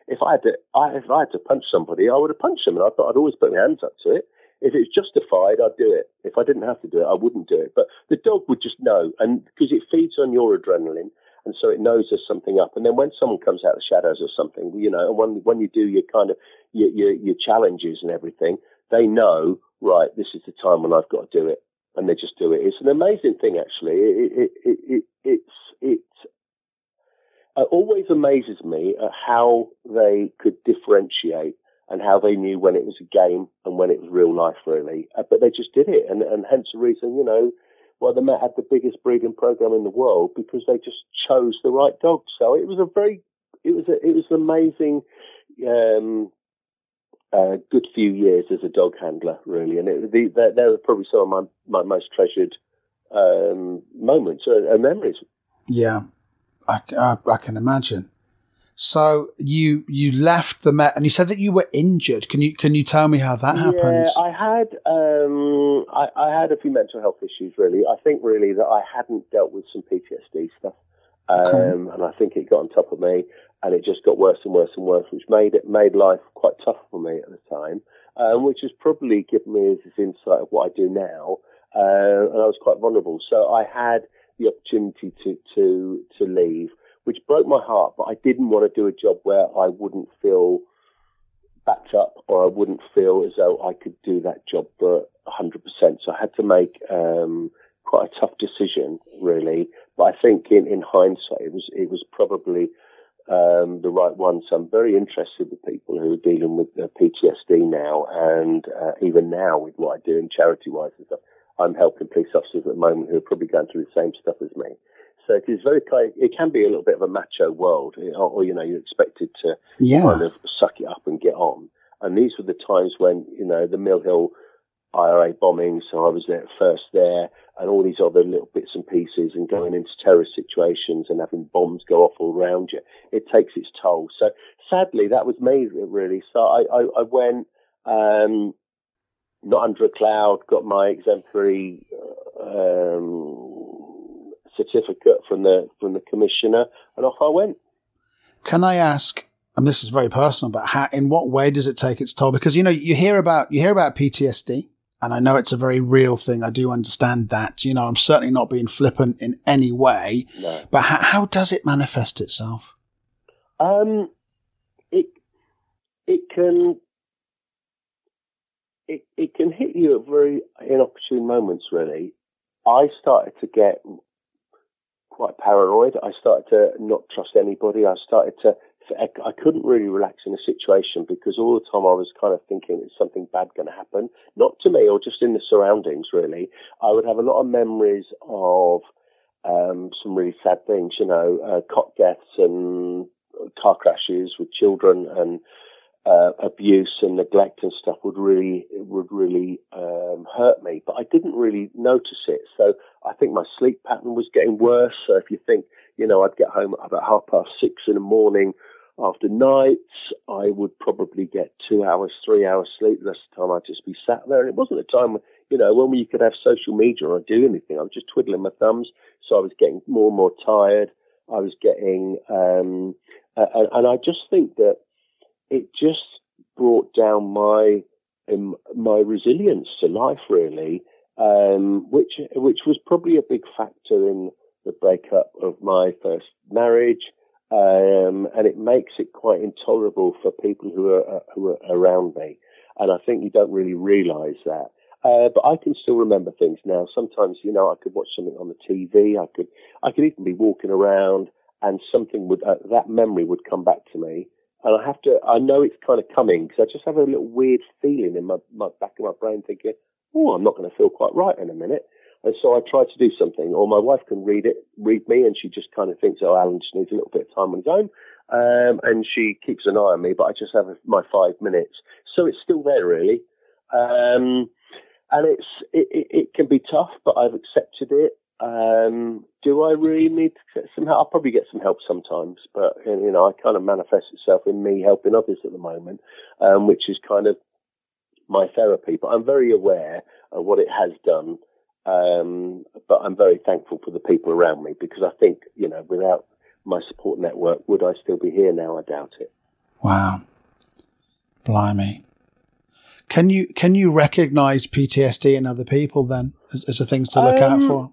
if I had to, I, if I had to punch somebody, I would have punched them, and I thought I'd always put my hands up to it if it's justified, I'd do it. If I didn't have to do it, I wouldn't do it. But the dog would just know, and because it feeds on your adrenaline, and so it knows there's something up. And then when someone comes out of the shadows or something, you know, and when when you do your kind of your your, your challenges and everything, they know right. This is the time when I've got to do it, and they just do it. It's an amazing thing, actually. It, it, it, it it's it's it always amazes me at how they could differentiate and how they knew when it was a game and when it was real life, really. Uh, but they just did it, and, and hence the reason, you know, why the Met had the biggest breeding program in the world because they just chose the right dog. So it was a very, it was a, it was an amazing, um, uh, good few years as a dog handler, really, and it, the, they, they were probably some of my my most treasured um, moments and uh, memories. Yeah, I, I, I can imagine. So you you left the Met, and you said that you were injured. Can you can you tell me how that happened? Yeah, I had um, I, I, had a few mental health issues. Really, I think really that I hadn't dealt with some PTSD stuff, um, okay. and I think it got on top of me, and it just got worse and worse and worse, which made it made life quite tough for me at the time, um, which has probably given me this insight of what I do now, uh, and I was quite vulnerable. So I had the opportunity to to to leave which broke my heart. But I didn't want to do a job where I wouldn't feel backed up or I wouldn't feel as though I could do that job for 100%. So I had to make um, quite a tough decision, really. But I think in, in hindsight, it was it was probably um, the right one. So I'm very interested with people who are dealing with uh, PTSD now, and uh, even now with what I do in charity wise and stuff. I'm helping police officers at the moment who are probably going through the same stuff as me. So it is very it can be a little bit of a macho world, or, or you know, you're expected to yeah. kind of suck it up and get on. And these were the times when you know the Mill Hill IRA bombing, so I was there first there, and all these other little bits and pieces, and going into terrorist situations and having bombs go off all around you. It takes its toll. So sadly, that was me really. So I, I, I went. Um, not under a cloud, got my exemplary um, certificate from the from the commissioner, and off I went. Can I ask? And this is very personal, but how, in what way does it take its toll? Because you know you hear about you hear about PTSD, and I know it's a very real thing. I do understand that. You know, I'm certainly not being flippant in any way. No. But how, how does it manifest itself? Um, it it can it, it can hit you at very inopportune moments, really. I started to get quite paranoid. I started to not trust anybody. I started to, I couldn't really relax in a situation because all the time I was kind of thinking is something bad going to happen, not to me or just in the surroundings, really. I would have a lot of memories of um, some really sad things, you know, uh, cot deaths and car crashes with children and uh, abuse and neglect and stuff would really would really um, hurt me, but I didn't really notice it. So I think my sleep pattern was getting worse. So if you think, you know, I'd get home at about half past six in the morning after nights, I would probably get two hours, three hours sleep. That's the time I'd just be sat there, and it wasn't a time, you know, when you could have social media or do anything. I was just twiddling my thumbs, so I was getting more and more tired. I was getting, um, uh, and I just think that it just brought down my um, my resilience to life, really, um, which which was probably a big factor in the breakup of my first marriage, um, and it makes it quite intolerable for people who are uh, who are around me, and I think you don't really realise that. Uh, but I can still remember things now. Sometimes, you know, I could watch something on the TV. I could, I could even be walking around, and something would uh, that memory would come back to me, and I have to. I know it's kind of coming because I just have a little weird feeling in my, my back of my brain, thinking, "Oh, I'm not going to feel quite right in a minute." And so I try to do something, or my wife can read it, read me, and she just kind of thinks, "Oh, Alan just needs a little bit of time on his own," um, and she keeps an eye on me. But I just have my five minutes, so it's still there, really. Um, and it's it, it, it, can be tough, but I've accepted it. Um, do I really need to get some help? I'll probably get some help sometimes, but you know, I kind of manifest itself in me helping others at the moment, um, which is kind of my therapy. But I'm very aware of what it has done. Um, but I'm very thankful for the people around me because I think, you know, without my support network, would I still be here now? I doubt it. Wow. Blimey. Can you can you recognize PTSD in other people then as, as the things to look um, out for?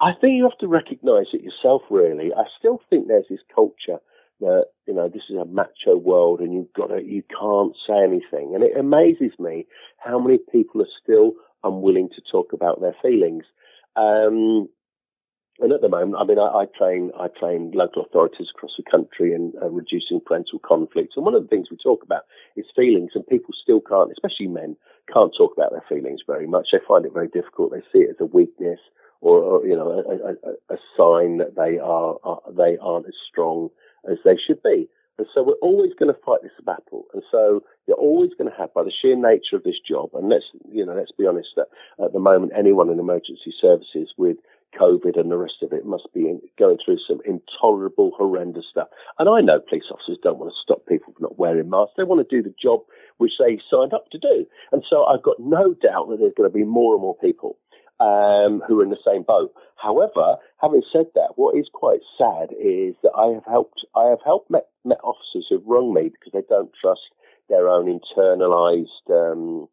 I think you have to recognise it yourself. Really, I still think there's this culture that you know this is a macho world and you've got to you can't say anything, and it amazes me how many people are still unwilling to talk about their feelings. Um, and at the moment, I mean, I, I, train I train local authorities across the country in uh, reducing parental conflicts. And one of the things we talk about is feelings, and people still can't, especially men, can't talk about their feelings very much. They find it very difficult. They see it as a weakness or, or you know, a, a, a, sign that they are, are they aren't as strong as they should be. And so we're always going to fight this battle. And so you're always going to have, by the sheer nature of this job, and let's, you know, let's be honest that at the moment, anyone in emergency services with COVID and the rest of it must be going through some intolerable, horrendous stuff. And I know police officers don't want to stop people from not wearing masks. They want to do the job which they signed up to do. And so I've got no doubt that there's going to be more and more people um, who are in the same boat. However, having said that, what is quite sad is that I have helped I have helped met, met officers who've rung me because they don't trust their own internalized um,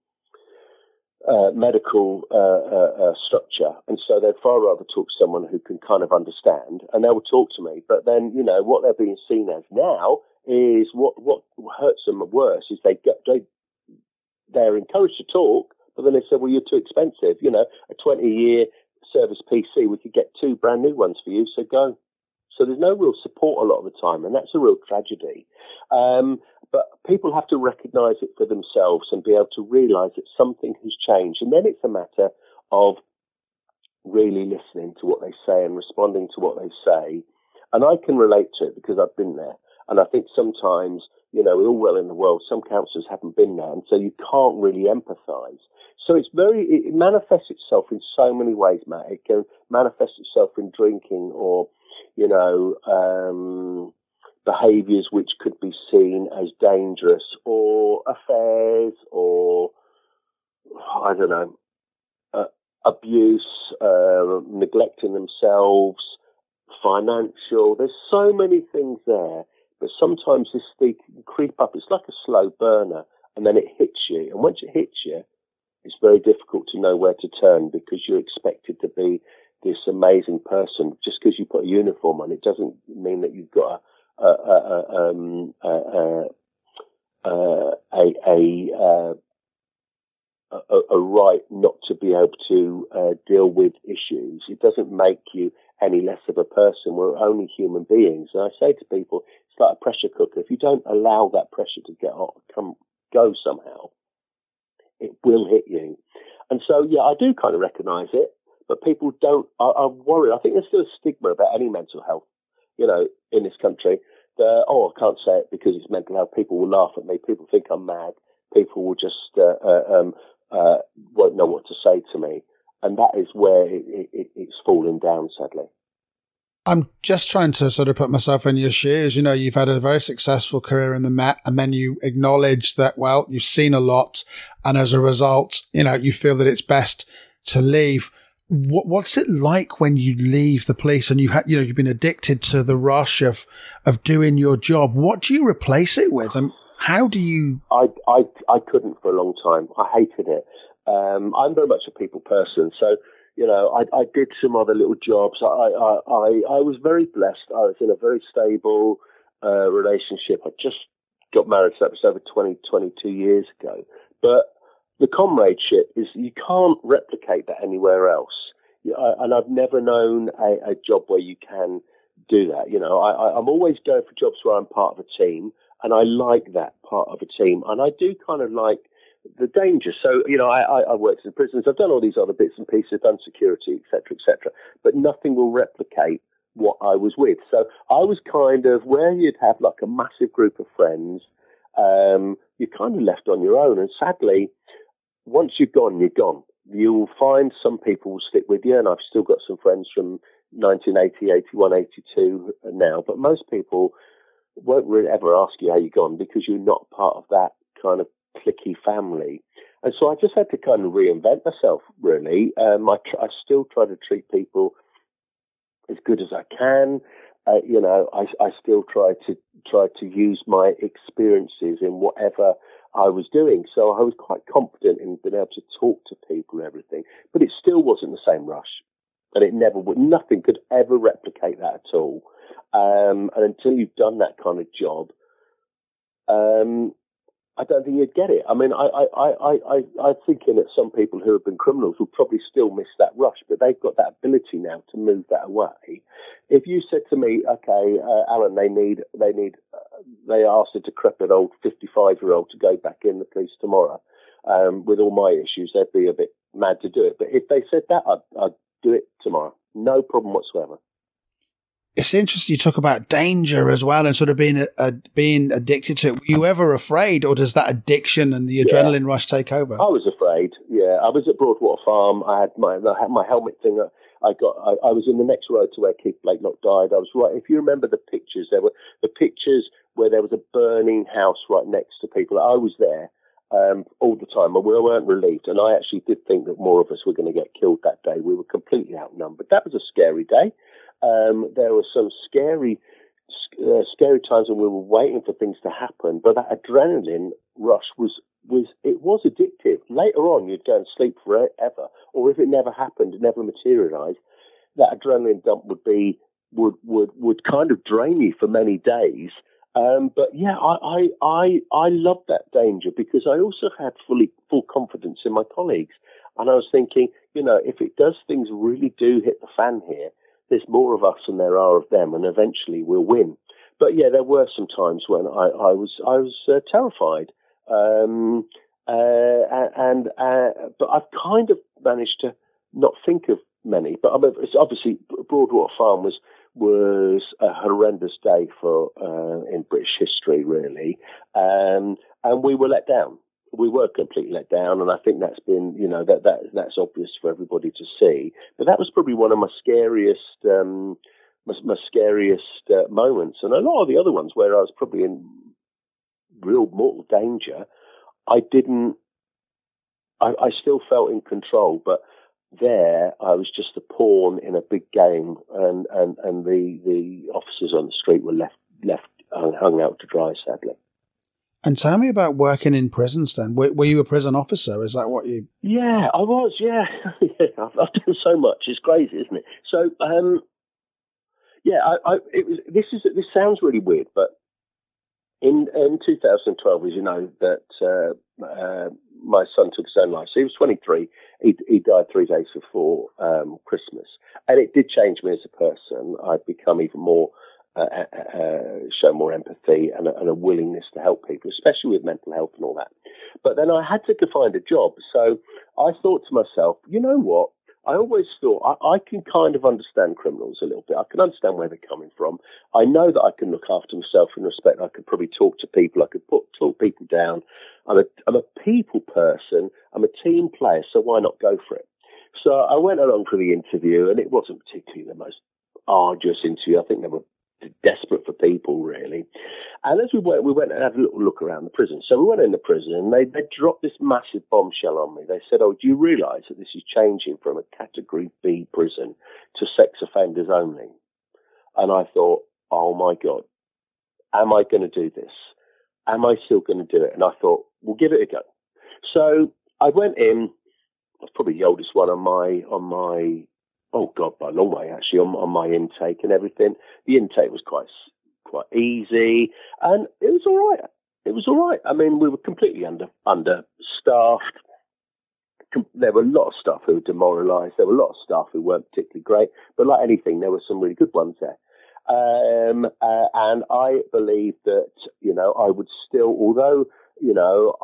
uh, medical uh, uh, uh, structure, and so they'd far rather talk to someone who can kind of understand, and they will talk to me. But then, you know, what they're being seen as now is what what hurts them worse is they get they they're encouraged to talk, but then they said, well, you're too expensive. You know, a 20 year service PC, we could get two brand new ones for you, so go. So there's no real support a lot of the time, and that's a real tragedy. Um, but people have to recognise it for themselves and be able to realise that something has changed, and then it's a matter of really listening to what they say and responding to what they say. And I can relate to it because I've been there. And I think sometimes, you know, all well in the world, some counsellors haven't been there, and so you can't really empathise. So it's very, it manifests itself in so many ways, Matt. It can manifest itself in drinking or, you know, um, behaviours which could be seen as dangerous or affairs or, I don't know, uh, abuse, uh, neglecting themselves, financial. There's so many things there, but sometimes this thing can creep up. It's like a slow burner, and then it hits you. And once it hits you, it's very difficult to know where to turn because you're expected to be this amazing person. Just because you put a uniform on, it doesn't mean that you've got a, a, a, um, a, a, a, a, a, right not to be able to uh, deal with issues. It doesn't make you any less of a person. We're only human beings. And I say to people, it's like a pressure cooker. If you don't allow that pressure to get on, come go somehow, it will hit you. And so, yeah, I do kind of recognise it, but people don't. I'm worried. I think there's still a stigma about any mental health, you know, in this country. Oh, I can't say it because it's mental health. People will laugh at me. People think I'm mad. People will just uh, uh, um, uh, won't know what to say to me, and that is where it, it, it's falling down, sadly. I'm just trying to sort of put myself in your shoes. You know, you've had a very successful career in the Met and then you acknowledge that, well, you've seen a lot. And as a result, you know, you feel that it's best to leave. What, what's it like when you leave the police and you've had, you know, you've been addicted to the rush of, of doing your job? What do you replace it with? And how do you? I, I, I couldn't for a long time. I hated it. Um, I'm very much a people person. So, you know, I, I did some other little jobs. I, I, I, I was very blessed. I was in a very stable uh, relationship. I just got married, so that was over 20, 22 years ago. But the comradeship is, you can't replicate that anywhere else. And I've never known a, a job where you can do that. You know, I, I'm always going for jobs where I'm part of a team and I like that part of a team, and I do kind of like the danger. So, you know, I, I, worked in prisons. I've done all these other bits and pieces, I've done security, etc., etc. But nothing will replicate what I was with. So I was kind of where you'd have like a massive group of friends. Um, you're kind of left on your own. And sadly, once you've gone, you're gone. You'll find some people will stick with you, and I've still got some friends from 1980, 81, 82 now. But most people won't really ever ask you how you've gone because you're not part of that kind of clicky family. And so I just had to kind of reinvent myself, really. Um, I, tr- I still try to treat people as good as I can. Uh, you know, I, I still try to try to use my experiences in whatever I was doing. So I was quite confident in being able to talk to people and everything, but it still wasn't the same rush, and it never would. Nothing could ever replicate that at all. Um, and until you've done that kind of job, um, I don't think you'd get it. I mean, I, I, I, I, I'm thinking that some people who have been criminals will probably still miss that rush, but they've got that ability now to move that away. If you said to me, okay, uh, Alan, they need, they need, uh, they asked a decrepit old 55 year old to go back in the police tomorrow, um, with all my issues, they'd be a bit mad to do it. But if they said that, I'd, I'd do it tomorrow. No problem whatsoever it's interesting you talk about danger as well and sort of being a, a, being addicted to it. Were you ever afraid, or does that addiction and the adrenaline yeah. rush take over? I was afraid. Yeah, I was at Broadwater Farm. I had my I had my helmet thing. I got. I, I, was in the next road to where Keith Blakelock died. I was right. If you remember the pictures, there were the pictures where there was a burning house right next to people. I was there. Um, all the time, and we weren't relieved. And I actually did think that more of us were going to get killed that day. We were completely outnumbered. That was a scary day. Um, there were some scary, uh, scary times when we were waiting for things to happen, but that adrenaline rush was was it was addictive. Later on, you'd go and sleep forever, or if it never happened, it never materialised. That adrenaline dump would be would would would kind of drain you for many days. Um, but yeah, I, I I I that danger because I also had fully full confidence in my colleagues, and I was thinking, you know, if it does things really do hit the fan here, there's more of us than there are of them, and eventually we'll win. But yeah, there were some times when I, I was I was uh, terrified, um, uh, and uh, but I've kind of managed to not think of many. But obviously Broadwater Farm was was a horrendous day for uh, in British history, really, um, and we were let down we were completely let down, and I think that's been, you know, that that that's obvious for everybody to see. But that was probably one of my scariest, um, my, my scariest uh, moments, and a lot of the other ones where I was probably in real mortal danger. I didn't. I, I still felt in control, but there I was just a pawn in a big game, and and and the the officers on the street were left left hung out to dry, sadly. And tell me about working in prisons then. Were, were, you a prison officer? Is that what you. Yeah, I was, yeah. I've, I've, done so much. It's crazy, isn't it? So, um, yeah, I, I, it was, this, is, this sounds really weird, but in, in 2012, as you know, that uh, uh, my son took his own life. So he was 23. He, he died three days before um, Christmas. And it did change me as a person. I'd become even more uh, uh, uh, show more empathy and a, and a, willingness to help people, especially with mental health and all that. But then I had to find a job. So I thought to myself, you know what? I always thought I, I, can kind of understand criminals a little bit. I can understand where they're coming from. I know that I can look after myself in respect. I could probably talk to people. I could put, talk people down. I'm a, I'm a people person. I'm a team player. So why not go for it? So I went along for the interview and it wasn't particularly the most arduous interview. I think there were desperate for people, really. And as we went, we went and had a little look around the prison. So we went in the prison and they, they dropped this massive bombshell on me. They said, Oh, do you realize that this is changing from a category B prison to sex offenders only? And I thought, Oh my God, am I going to do this? Am I still going to do it? And I thought, we'll give it a go. So I went in. I was probably the oldest one on my on my oh god, by a long way actually on, on my intake and everything. The intake was quite quite easy, and it was all right. It was all right. I mean, we were completely under understaffed. There were a lot of staff who were demoralised. There were a lot of staff who weren't particularly great, but like anything, there were some really good ones there. Um, uh, and I believe that, you know, I would still, although, you know,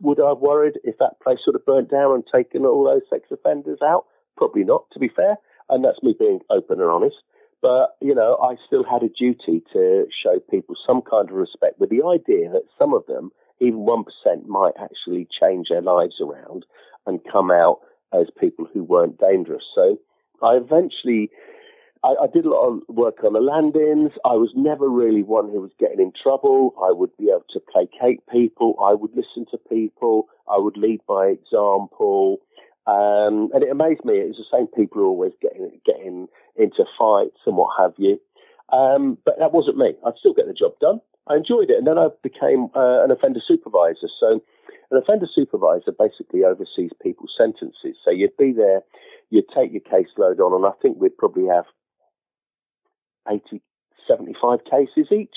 would I have worried if that place sort of burnt down and taken all those sex offenders out? Probably not, to be fair. And that's me being open and honest. But, you know, I still had a duty to show people some kind of respect with the idea that some of them, even 1%, might actually change their lives around and come out as people who weren't dangerous. So I eventually I, I, did a lot of work on the landings. I was never really one who was getting in trouble. I would be able to placate people. I would listen to people. I would lead by example. Um, and it amazed me. It was the same people who always getting getting into fights and what have you. Um, but that wasn't me. I'd still get the job done. I enjoyed it, and then I became uh, an offender supervisor. So, an offender supervisor basically oversees people's sentences. So you'd be there, you'd take your caseload on, and I think we'd probably have 80, 75 cases each,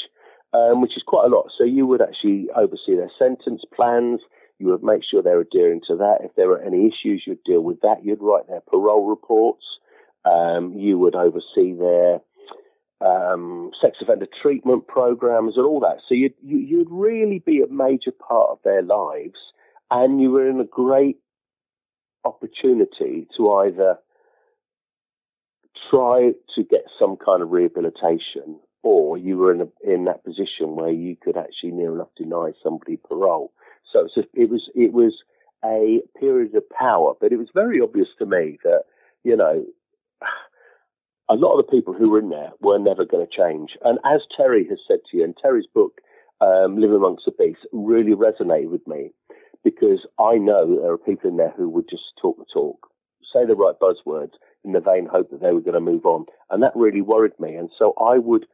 um, which is quite a lot. So you would actually oversee their sentence plans. You would make sure they're adhering to that. If there were any issues, you'd deal with that. You'd write their parole reports. Um, you would oversee their um, sex offender treatment programs and all that. So you'd, you, would you would really be a major part of their lives, and you were in a great opportunity to either try to get some kind of rehabilitation, or you were in a, in that position where you could actually near enough deny somebody parole. So it was, a, it was it was a period of power, but it was very obvious to me that you know a lot of the people who were in there were never going to change. And as Terry has said to you, and Terry's book, um, Living Amongst the Beasts, really resonated with me because I know there are people in there who would just talk the talk, say the right buzzwords, in the vain hope that they were going to move on. And that really worried me. And so I would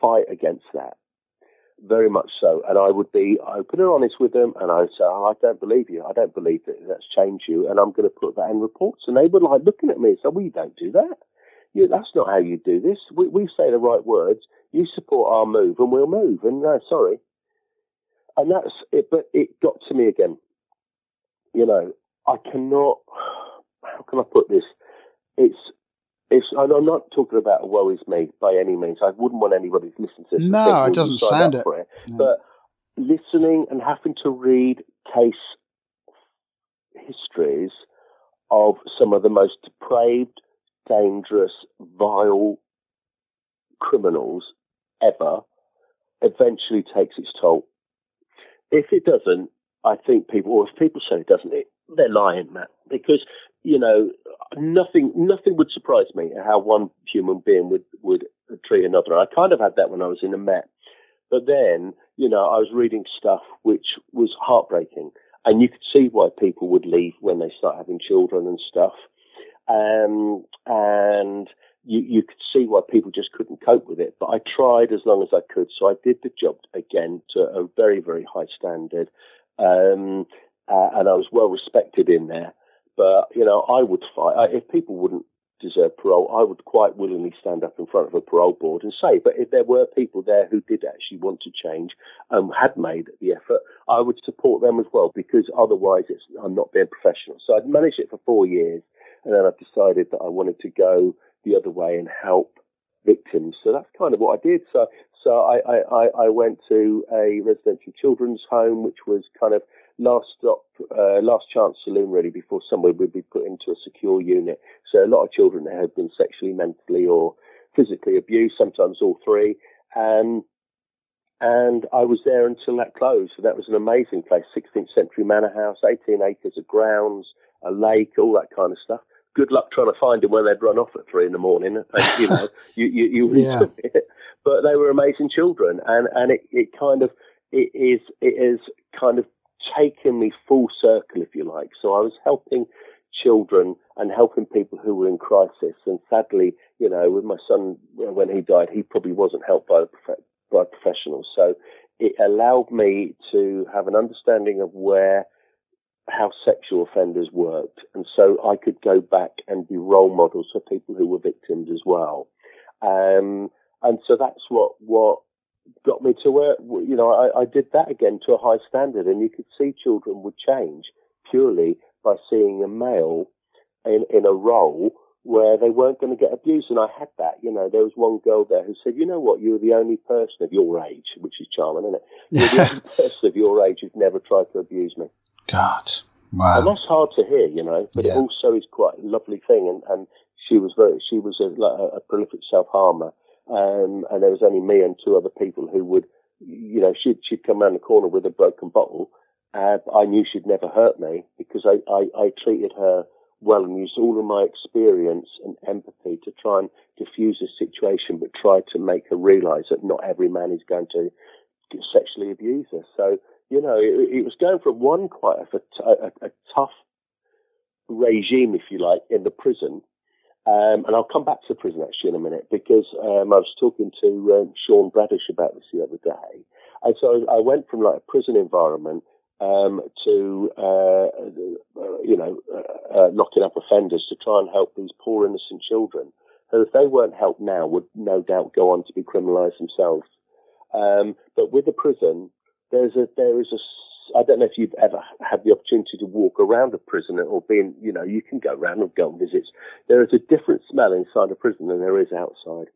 fight against that very much so. And I would be open and honest with them. And I would say, oh, I don't believe you. I don't believe that that's changed you. And I'm going to put that in reports. And they were like looking at me and well, you don't do that. You, that's not how you do this. We, we say the right words. You support our move and we'll move. And no, sorry. And that's it. But it got to me again. You know, I cannot, how can I put this? it's it's, and I'm not talking about woe is me by any means. I wouldn't want anybody to listen to this. No, it doesn't sound it. it. But listening and having to read case histories of some of the most depraved, dangerous, vile criminals ever eventually takes its toll. If it doesn't, I think people, or if people say it doesn't, it, they're lying, Matt. Because you know, nothing nothing would surprise me how one human being would would treat another. I kind of had that when I was in the Met, but then you know I was reading stuff which was heartbreaking, and you could see why people would leave when they start having children and stuff, um, and you you could see why people just couldn't cope with it. But I tried as long as I could, so I did the job again to a very very high standard, um, uh, and I was well respected in there. But you know, I would fight I, if people wouldn't deserve parole. I would quite willingly stand up in front of a parole board and say, but if there were people there who did actually want to change and had made the effort, I would support them as well because otherwise I'm not being professional. So I'd managed it for four years and then I decided that I wanted to go the other way and help victims. So that's kind of what I did. So so I, I, I went to a residential children's home, which was kind of last stop, uh, last chance saloon really before somebody would be put into a secure unit. So a lot of children there had been sexually, mentally, or physically abused, sometimes all three. And and I was there until that closed. So that was an amazing place, 16th century manor house, 18 acres of grounds, a lake, all that kind of stuff. Good luck trying to find them when they'd run off at three in the morning. And, you know, you you, you yeah. but they were amazing children, and and it, it kind of it is it is kind of taken me full circle, if you like. So I was helping children and helping people who were in crisis. And sadly, you know, with my son, when he died, he probably wasn't helped by, by professionals. So it allowed me to have an understanding of where, how sexual offenders worked. And so I could go back and be role models for people who were victims as well. Um, and so that's what, what got me to where you know I, I did that again to a high standard, and you could see children would change purely by seeing a male in in a role where they weren't going to get abused. And I had that, you know, there was one girl there who said, you know what, you're the only person of your age, which is charming, isn't it? You're the only person of your age who's never tried to abuse me. God. Wow. And that's hard to hear, you know, but yeah. it also is quite a lovely thing. And, and she was very, she was a, a, a prolific self-harmer. Um, and there was only me and two other people who would, you know, she'd, she'd come around the corner with a broken bottle. Uh, I knew she'd never hurt me because I, I, I treated her well and used all of my experience and empathy to try and diffuse the situation, but try to make her realize that not every man is going to sexually abuse her. So, you know, it, it was going from one quite a, a, a, tough regime, if you like, in the prison. Um, and I'll come back to the prison actually in a minute because um, I was talking to um, Sean Bradish about this the other day. And so I went from like a prison environment um, to uh, uh, you know uh, uh, locking up offenders to try and help these poor innocent children who, if they weren't helped now, would no doubt go on to be criminalised themselves. Um, but with the prison, there's a there is a I don't know if you've ever had the opportunity to walk around a prison or been, you know, you can go around and go on visits. There is a different smell inside a prison than there is outside.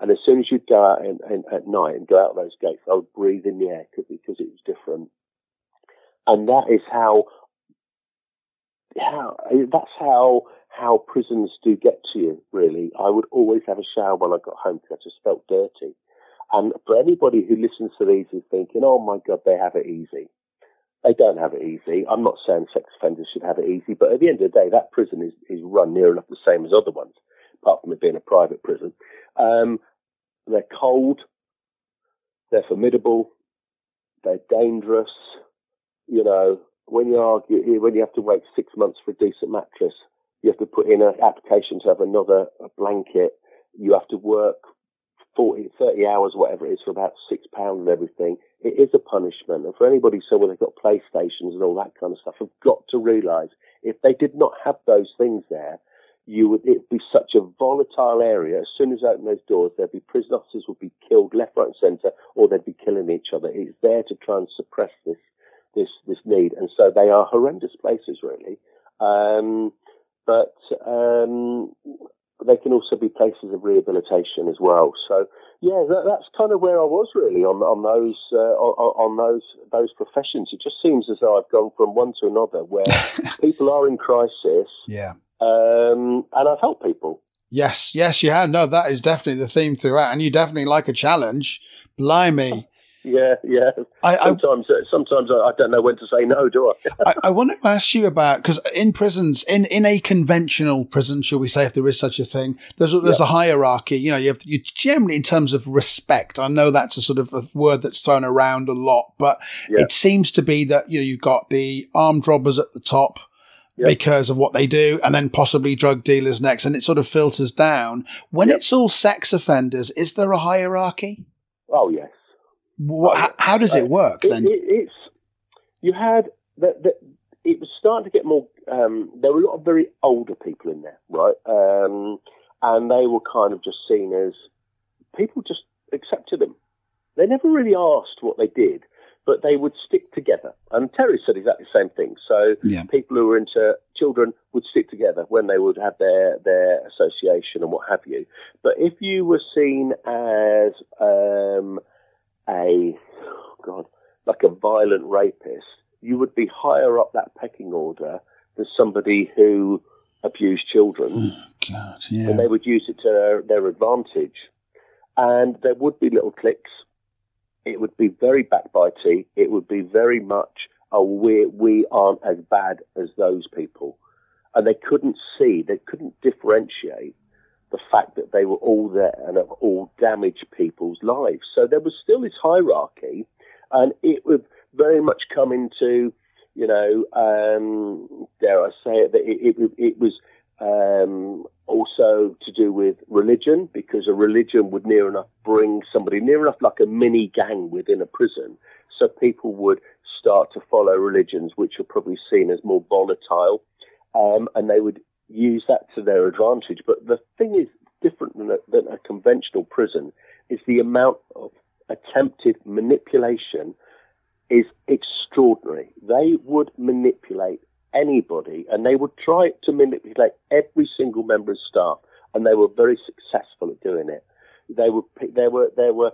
And as soon as you'd go out in, in, at night and go out those gates, I would breathe in the air because it was different and that is how how that's how how prisons do get to you. Really, I would always have a shower when I got home because I just felt dirty. And for anybody who listens to these is thinking, "Oh my God, they have it easy," they don't have it easy. I'm not saying sex offenders should have it easy, but at the end of the day, that prison is, is run near enough the same as other ones, apart from it being a private prison. Um, they're cold, they're formidable, they're dangerous, you know, when you argue, when you have to wait six months for a decent mattress, you have to put in an application to have another blanket. You have to work 40, 30 hours, whatever it is, for about six pounds and everything. It is a punishment. And for anybody who well, they've got PlayStations and all that kind of stuff, have got to realise if they did not have those things there, you would it'd be such a volatile area. As soon as you open those doors, there'd be prison officers would be killed left, right, and centre, or they'd be killing each other. It's there to try and suppress this this this need, and so they are horrendous places, really. Um, but um, they can also be places of rehabilitation as well. So yeah, that, that's kind of where I was really on on those uh, on, on, those those professions. It just seems as though I've gone from one to another, where people are in crisis. Yeah, um, and I've helped people. Yes, yes, you have. No, that is definitely the theme throughout, and you definitely like a challenge. Blimey. Yeah, yeah. I, uh, sometimes, I, sometimes I don't know when to say no, do I? I, I want to ask you about because in prisons, in, in a conventional prison, shall we say, if there is such a thing, there's there's yeah. a hierarchy. You know, you have you generally in terms of respect. I know that's a sort of a word that's thrown around a lot, but yeah. it seems to be that you know you've got the armed robbers at the top. Yep. because of what they do, and then possibly drug dealers next, and it sort of filters down. When yep. it's all sex offenders, is there a hierarchy? Oh yes, what, how, how, does it work then? It, it, it's you had that. It was starting to get more. Um, there were a lot of very older people in there, right? Um, and they were kind of just seen as people just accepted them. They never really asked what they did, but they would stick together. And Terry said exactly the same thing. So yeah. people who were into children would stick together when they would have their their association and what have you. But if you were seen as um, a oh God, like a violent rapist, you would be higher up that pecking order than somebody who abused children. Oh, God, yeah. And they would use it to their, their advantage. And there would be little clicks. It would be very backbitey. It would be very much, oh, we, we aren't as bad as those people. And they couldn't see, they couldn't differentiate the fact that they were all there and have all damaged people's lives. So there was still this hierarchy, and it would very much come into, you know, um, dare I say it, that it, it, it was um, also to do with religion, because a religion would near enough bring somebody near enough like a mini gang within a prison. So people would start to follow religions which are probably seen as more volatile, um, and they would use that to their advantage. But the thing is different than a, than a conventional prison is the amount of attempted manipulation is extraordinary. They would manipulate anybody, and they would try to manipulate every single member of staff, and they were very successful at doing it. They were there were there were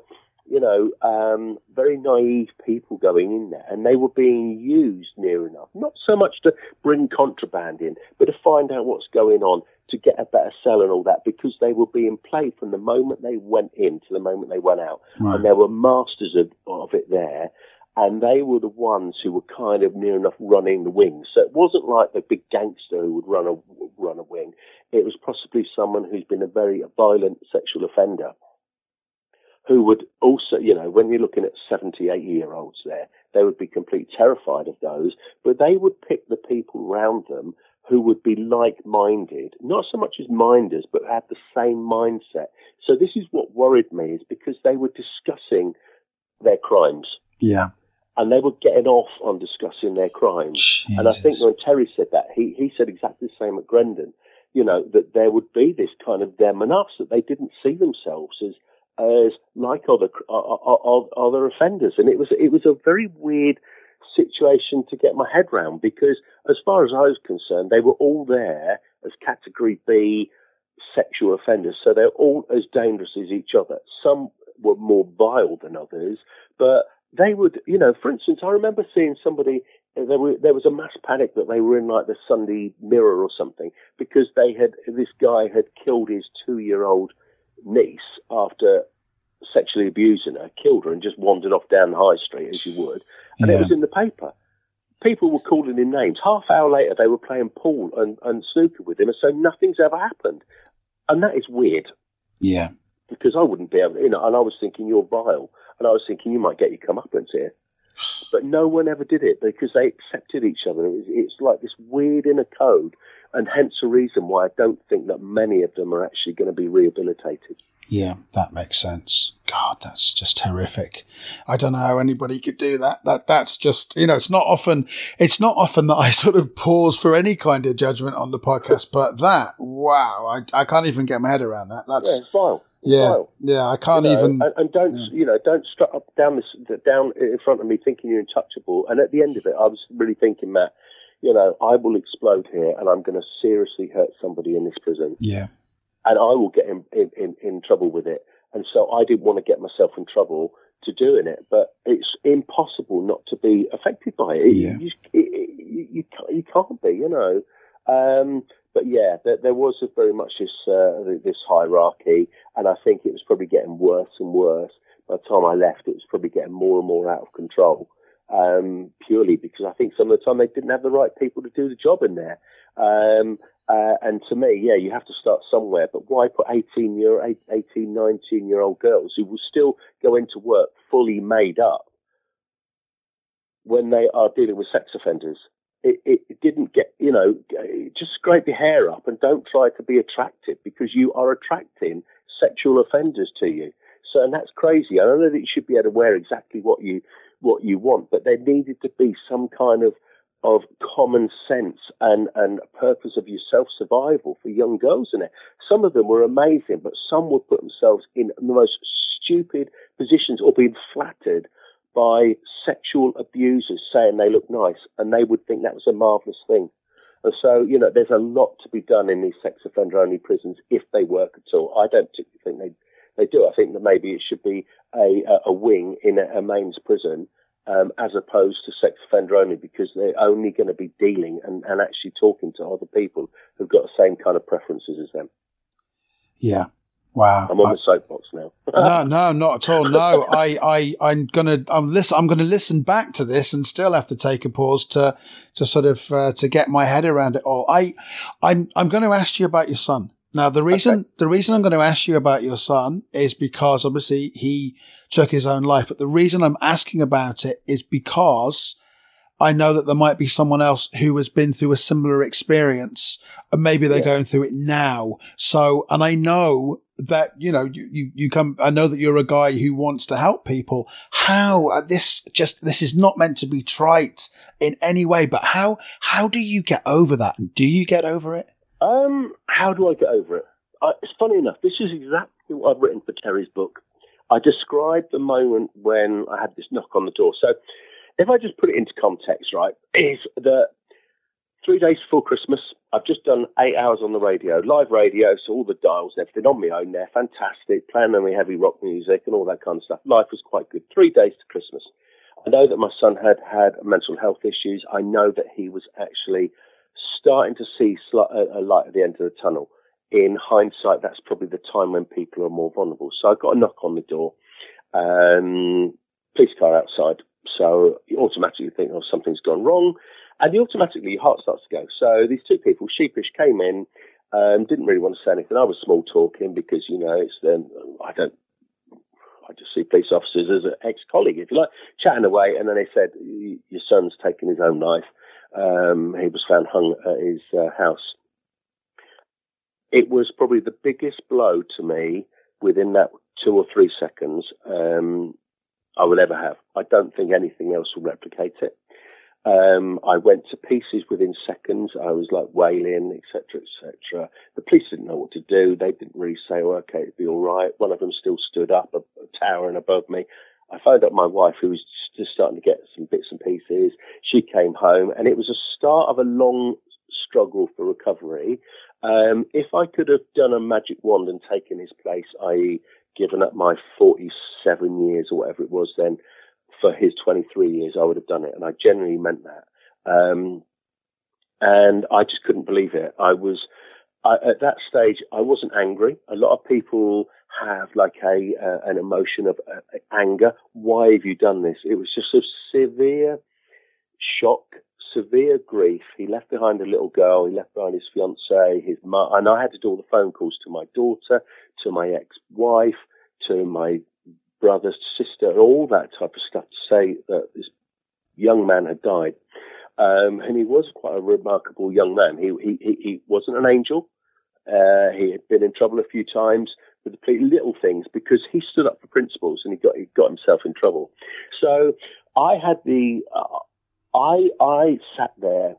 you know um, very naive people going in there, and they were being used near enough, not so much to bring contraband in, but to find out what's going on, to get a better cell and all that, because they were being played from the moment they went in to the moment they went out, right. and there were masters of, of it there and they were the ones who were kind of near enough running the wings. So it wasn't like the big gangster who would run a run a wing. It was possibly someone who's been a very violent sexual offender, who would also, you know, when you're looking at 70, 80 year olds there, they would be completely terrified of those, but they would pick the people around them who would be like-minded, not so much as minders, but had the same mindset. So this is what worried me, is because they were discussing their crimes. Yeah and they were getting off on discussing their crimes. Jesus. And I think when Terry said that, he, he said exactly the same at Grendon. You know that there would be this kind of them and us that they didn't see themselves as as like other other offenders, and it was it was a very weird situation to get my head around because as far as I was concerned, they were all there as category B sexual offenders, so they're all as dangerous as each other. Some were more vile than others, but they would, you know, for instance, I remember seeing somebody. Uh, there, were, there was a mass panic that they were in like the Sunday Mirror or something because they had this guy had killed his two-year-old niece after sexually abusing her, killed her, and just wandered off down the high street as you would, and yeah. it was in the paper. People were calling him names. Half hour later, they were playing pool and, and snooker with him, and so nothing's ever happened, and that is weird. Yeah, because I wouldn't be able, to, you know, and I was thinking you're vile. And I was thinking, you might get your comeuppance here. But no one ever did it because they accepted each other. It it's like this weird inner code, and hence the reason why I don't think that many of them are actually going to be rehabilitated. Yeah, that makes sense. God, that's just horrific. I don't know how anybody could do that. That that's just you know, it's not often it's not often that I sort of pause for any kind of judgment on the podcast, but that wow, I I can't even get my head around that. That's yeah, it's vile. Yeah, yeah, I can't you know, even. And, and don't yeah. you know? Don't strut up down this down in front of me thinking you're untouchable. And at the end of it, I was really thinking, Matt, you know, I will explode here, and I'm going to seriously hurt somebody in this prison. Yeah, and I will get in in, in, in trouble with it. And so I didn't want to get myself in trouble to doing it, but it's impossible not to be affected by it. Yeah. You, it, you, you, you can't be, you know. Um, but yeah, there, there was very much this uh, this hierarchy, and I think it was probably getting worse and worse. By the time I left, it was probably getting more and more out of control. Um, purely because I think some of the time they didn't have the right people to do the job in there. Um, uh, and to me, yeah, you have to start somewhere. But why put 18 year, 18, 19 year old girls who will still go into work fully made up when they are dealing with sex offenders? it, it, didn't get, you know, just scrape your hair up and don't try to be attractive because you are attracting sexual offenders to you. So, and that's crazy. I know that you should be able to wear exactly what you what you want, but there needed to be some kind of of common sense and and purpose of your self survival for young girls in it. Some of them were amazing, but some would put themselves in the most stupid positions or being flattered by sexual abusers saying they look nice, and they would think that was a marvelous thing. And so, you know, there's a lot to be done in these sex offender only prisons if they work at all. I don't particularly think they they do. I think that maybe it should be a a wing in a, a mains prison um, as opposed to sex offender only because they're only going to be dealing and, and actually talking to other people who've got the same kind of preferences as them. Yeah, Wow, I'm on I, the soapbox now. no, no, not at all. No, I, I, I'm gonna, I'm listen, I'm gonna listen back to this and still have to take a pause to, to sort of uh, to get my head around it all. I, I'm, I'm going to ask you about your son. Now, the reason, okay. the reason I'm going to ask you about your son is because obviously he took his own life. But the reason I'm asking about it is because I know that there might be someone else who has been through a similar experience and maybe they're yeah. going through it now. So, and I know that, you know, you, you, you, come, I know that you're a guy who wants to help people. How uh, this just, this is not meant to be trite in any way, but how, how do you get over that? And do you get over it? Um, how do I get over it? Uh, it's funny enough. This is exactly what I've written for Terry's book. I described the moment when I had this knock on the door. So if I just put it into context, right, is that three days before Christmas, I've just done eight hours on the radio, live radio, so all the dials and everything on my own there, fantastic, playing on heavy rock music and all that kind of stuff. Life was quite good. Three days to Christmas. I know that my son had had mental health issues. I know that he was actually starting to see a light at the end of the tunnel. In hindsight, that's probably the time when people are more vulnerable. So I got a knock on the door, um, police car outside. So you automatically think, oh, something's gone wrong. And you automatically, your heart starts to go. So these two people, sheepish, came in, um, didn't really want to say anything. I was small talking because, you know, it's then, I don't, I just see police officers as an ex-colleague, if you like, chatting away. And then they said, your son's taken his own life. Um, he was found hung at his uh, house. It was probably the biggest blow to me within that two or three seconds um, I will ever have. I don't think anything else will replicate it. Um, I went to pieces within seconds. I was like wailing, etc., etc. The police didn't know what to do. They didn't really say, "Oh, okay, it'll be all right." One of them still stood up, a, a towering above me. I phoned up my wife, who was just starting to get some bits and pieces. She came home, and it was a start of a long struggle for recovery. Um, if I could have done a magic wand and taken his place, i.e., given up my 47 years or whatever it was then, for his 23 years, I would have done it. And I genuinely meant that. Um, and I just couldn't believe it. I was, I, at that stage, I wasn't angry. A lot of people have like a, uh, an emotion of uh, anger. Why have you done this? It was just a severe shock, severe grief. He left behind a little girl. He left behind his fiance, his mum, and I had to do all the phone calls to my daughter, to my ex-wife, to my brother, sister, all that type of stuff to say that this young man had died. Um, and he was quite a remarkable young man. He, he, he wasn't an angel. Uh, he had been in trouble a few times with the little things because he stood up for principles and he got, he got himself in trouble. So I had the, uh, I, I sat there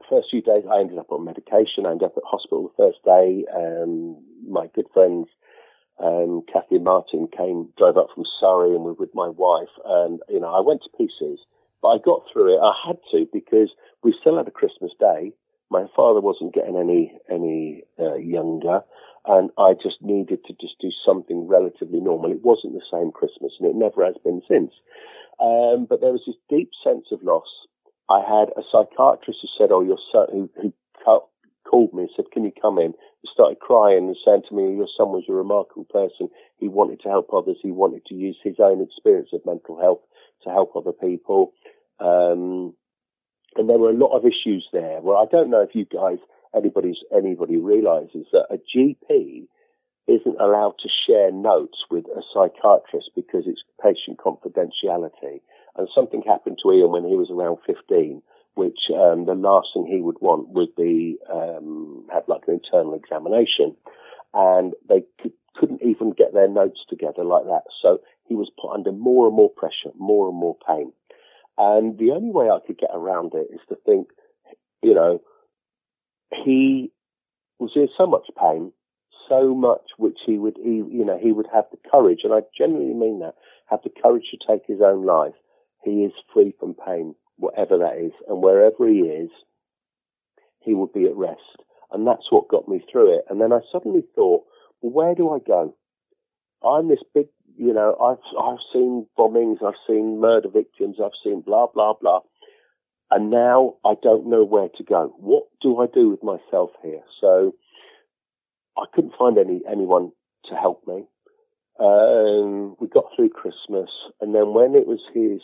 The first few days, I ended up on medication. I ended up at hospital the first day. Um, my good friends um, Kathy and Martin came, drove up from Surrey and were with my wife. And, you know, I went to pieces, but I got through it. I had to because we still had a Christmas day. My father wasn't getting any, any, uh, younger. And I just needed to just do something relatively normal. It wasn't the same Christmas and it never has been since. Um, but there was this deep sense of loss. I had a psychiatrist who said, "Oh, your son," who, who called me and said, Can you come in? He started crying and saying to me, Your son was a remarkable person. He wanted to help others. He wanted to use his own experience of mental health to help other people. Um, and there were a lot of issues there. Well, I don't know if you guys, anybody's, anybody realizes that a GP isn't allowed to share notes with a psychiatrist because it's patient confidentiality. And something happened to Ian when he was around 15 which um, the last thing he would want would be um, have like an internal examination, and they could, couldn't even get their notes together like that. So he was put under more and more pressure, more and more pain, and the only way I could get around it is to think, you know, he was in so much pain, so much which he would, he, you know, he would have the courage, and I genuinely mean that, have the courage to take his own life. He is free from pain whatever that is, and wherever he is, he would be at rest. And that's what got me through it. And then I suddenly thought, well, where do I go? I'm this big, you know, I've, I've seen bombings, I've seen murder victims, I've seen blah, blah, blah. And now I don't know where to go. What do I do with myself here? So I couldn't find any, anyone to help me. Um, we got through Christmas, and then when it was his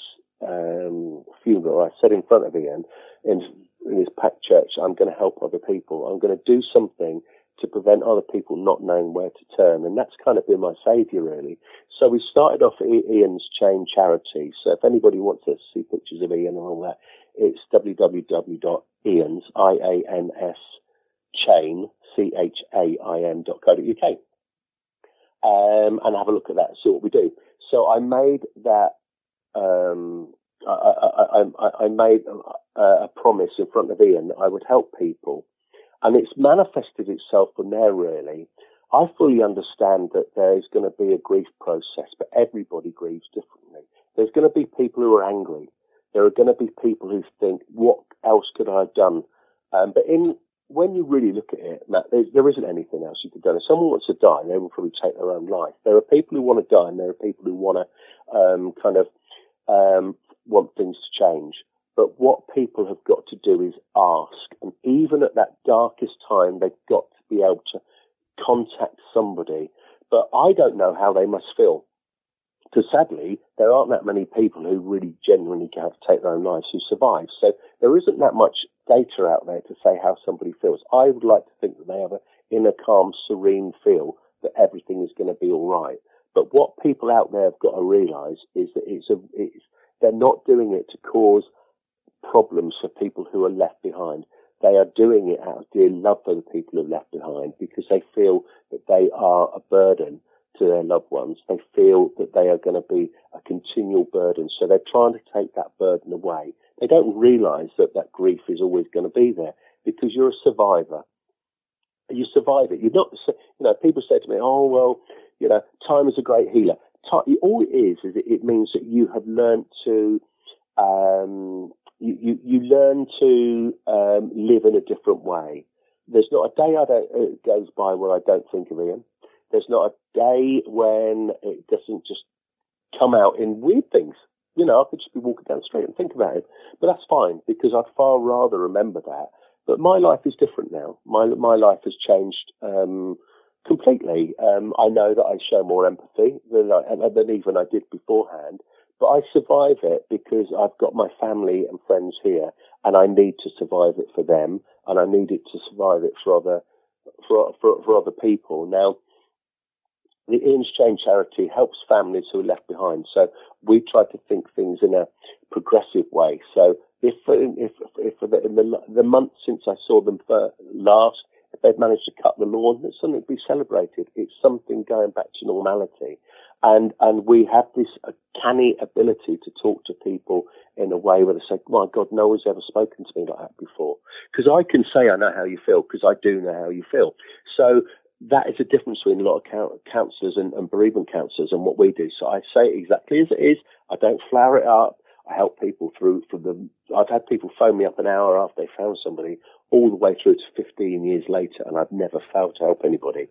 um, funeral, I said in front of Ian in, in his packed church, I'm going to help other people. I'm going to do something to prevent other people not knowing where to turn. And that's kind of been my saviour, really. So we started off Ian's Chain Charity. So if anybody wants to see pictures of Ian and all that, it's www.ians, I-A-N-S, chain. Um, and have a look at that, see what we do. So I made that um, I, I, I, I, made a, a, promise in front of Ian that I would help people, and it's manifested itself from there. Really, I fully understand that there's going to be a grief process, but everybody grieves differently. There's going to be people who are angry. There are going to be people who think, "What else could I have done? Um, but in when you really look at it, Matt, there, there isn't anything else you could do. If someone wants to die, they will probably take their own life. There are people who want to die, and there are people who want to um, kind of um, want things to change. But what people have got to do is ask, and even at that darkest time, they've got to be able to contact somebody. But I don't know how they must feel. Because sadly, there aren't that many people who really genuinely have to take their own lives who survive. So there isn't that much data out there to say how somebody feels. I would like to think that they have an inner calm, serene feel that everything is going to be all right. But what people out there have got to realise is that it's a, it's, they're not doing it to cause problems for people who are left behind. They are doing it out of dear love for the people who are left behind because they feel that they are a burden to their loved ones. They feel that they are going to be a continual burden. So they're trying to take that burden away. They don't realize that that grief is always going to be there because you're a survivor. You survive it. You're not, you know, people say to me, oh, well, you know, time is a great healer. Time, all it is, is it means that you have learned to, um, you, you, you learn to um, live in a different way. There's not a day I don't, it goes by where I don't think of Ian. There's not a day when it doesn't just come out in weird things. You know, I could just be walking down the street and think about it. But that's fine because I'd far rather remember that. But my life is different now. My my life has changed um, completely. Um, I know that I show more empathy than, I, than even I did beforehand. But I survive it because I've got my family and friends here, and I need to survive it for them, and I need it to survive it for other for for, for other people. Now, the Ian's Chain charity helps families who are left behind. So we try to think things in a progressive way. So if if if in the, the month since I saw them last, if they've managed to cut the lawn, it's something to be celebrated. It's something going back to normality. And, and we have this uh, canny ability to talk to people in a way where they say, my God, no one's ever spoken to me like that before. Because I can say I know how you feel because I do know how you feel. So that is a difference between a lot of counsellors and, and bereavement counsellors and what we do. So I say it exactly as it is. I don't flower it up. I help people through from the. I've had people phone me up an hour after they found somebody, all the way through to 15 years later, and I've never failed to help anybody.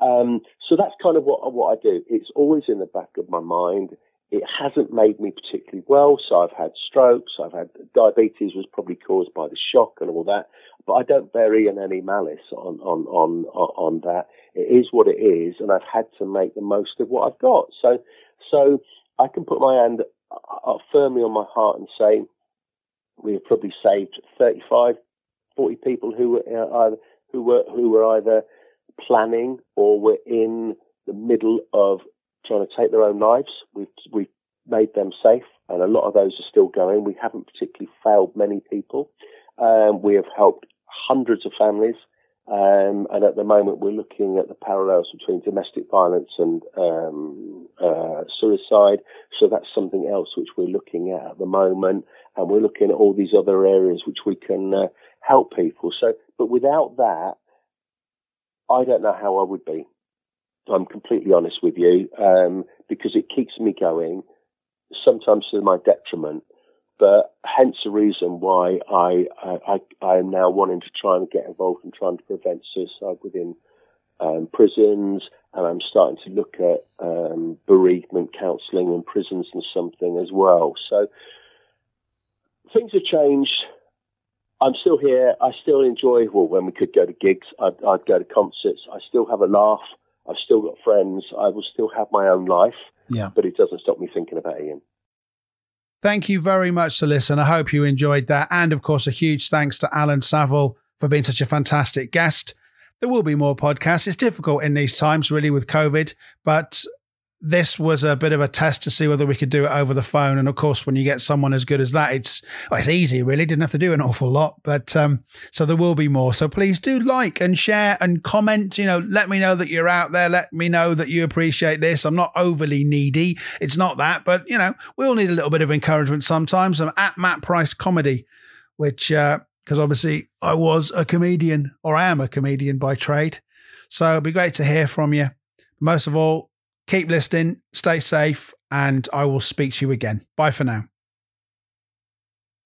Um, so that's kind of what what I do. It's always in the back of my mind. It hasn't made me particularly well, so I've had strokes, I've had diabetes was probably caused by the shock and all that, but I don't bury in any malice on, on, on, on that. It is what it is, and I've had to make the most of what I've got. So, so I can put my hand uh, firmly on my heart and say we have probably saved 35, 40 people who were uh, either, who were who were either planning or were in the middle of trying to take their own lives. We've we've made them safe, and a lot of those are still going. We haven't particularly failed many people. Um, we have helped hundreds of families, um, and at the moment we're looking at the parallels between domestic violence and um, uh, suicide. So that's something else which we're looking at at the moment, and we're looking at all these other areas which we can uh, help people. So, but without that, I don't know how I would be. I'm completely honest with you, um, because it keeps me going, sometimes to my detriment. But hence the reason why I, I, I am now wanting to try and get involved in trying to prevent suicide within um, prisons, and I'm starting to look at um, bereavement counselling in prisons and something as well. So things have changed. I'm still here. I still enjoy. Well, when we could go to gigs, I'd, I'd go to concerts. I still have a laugh. I've still got friends. I will still have my own life. Yeah. But it doesn't stop me thinking about Ian. Thank you very much to listen. I hope you enjoyed that. And of course, a huge thanks to Alan Saville for being such a fantastic guest. There will be more podcasts. It's difficult in these times, really, with COVID, but this was a bit of a test to see whether we could do it over the phone. And of course, when you get someone as good as that, it's well, it's easy, really. Didn't have to do an awful lot, but um, so there will be more. So please do like and share and comment. You know, let me know that you're out there. Let me know that you appreciate this. I'm not overly needy. It's not that, but you know, we all need a little bit of encouragement sometimes. I'm at Matt Price Comedy, which because uh, obviously I was a comedian or I am a comedian by trade. So it'd be great to hear from you. Most of all, Keep listening, stay safe, and I will speak to you again. Bye for now.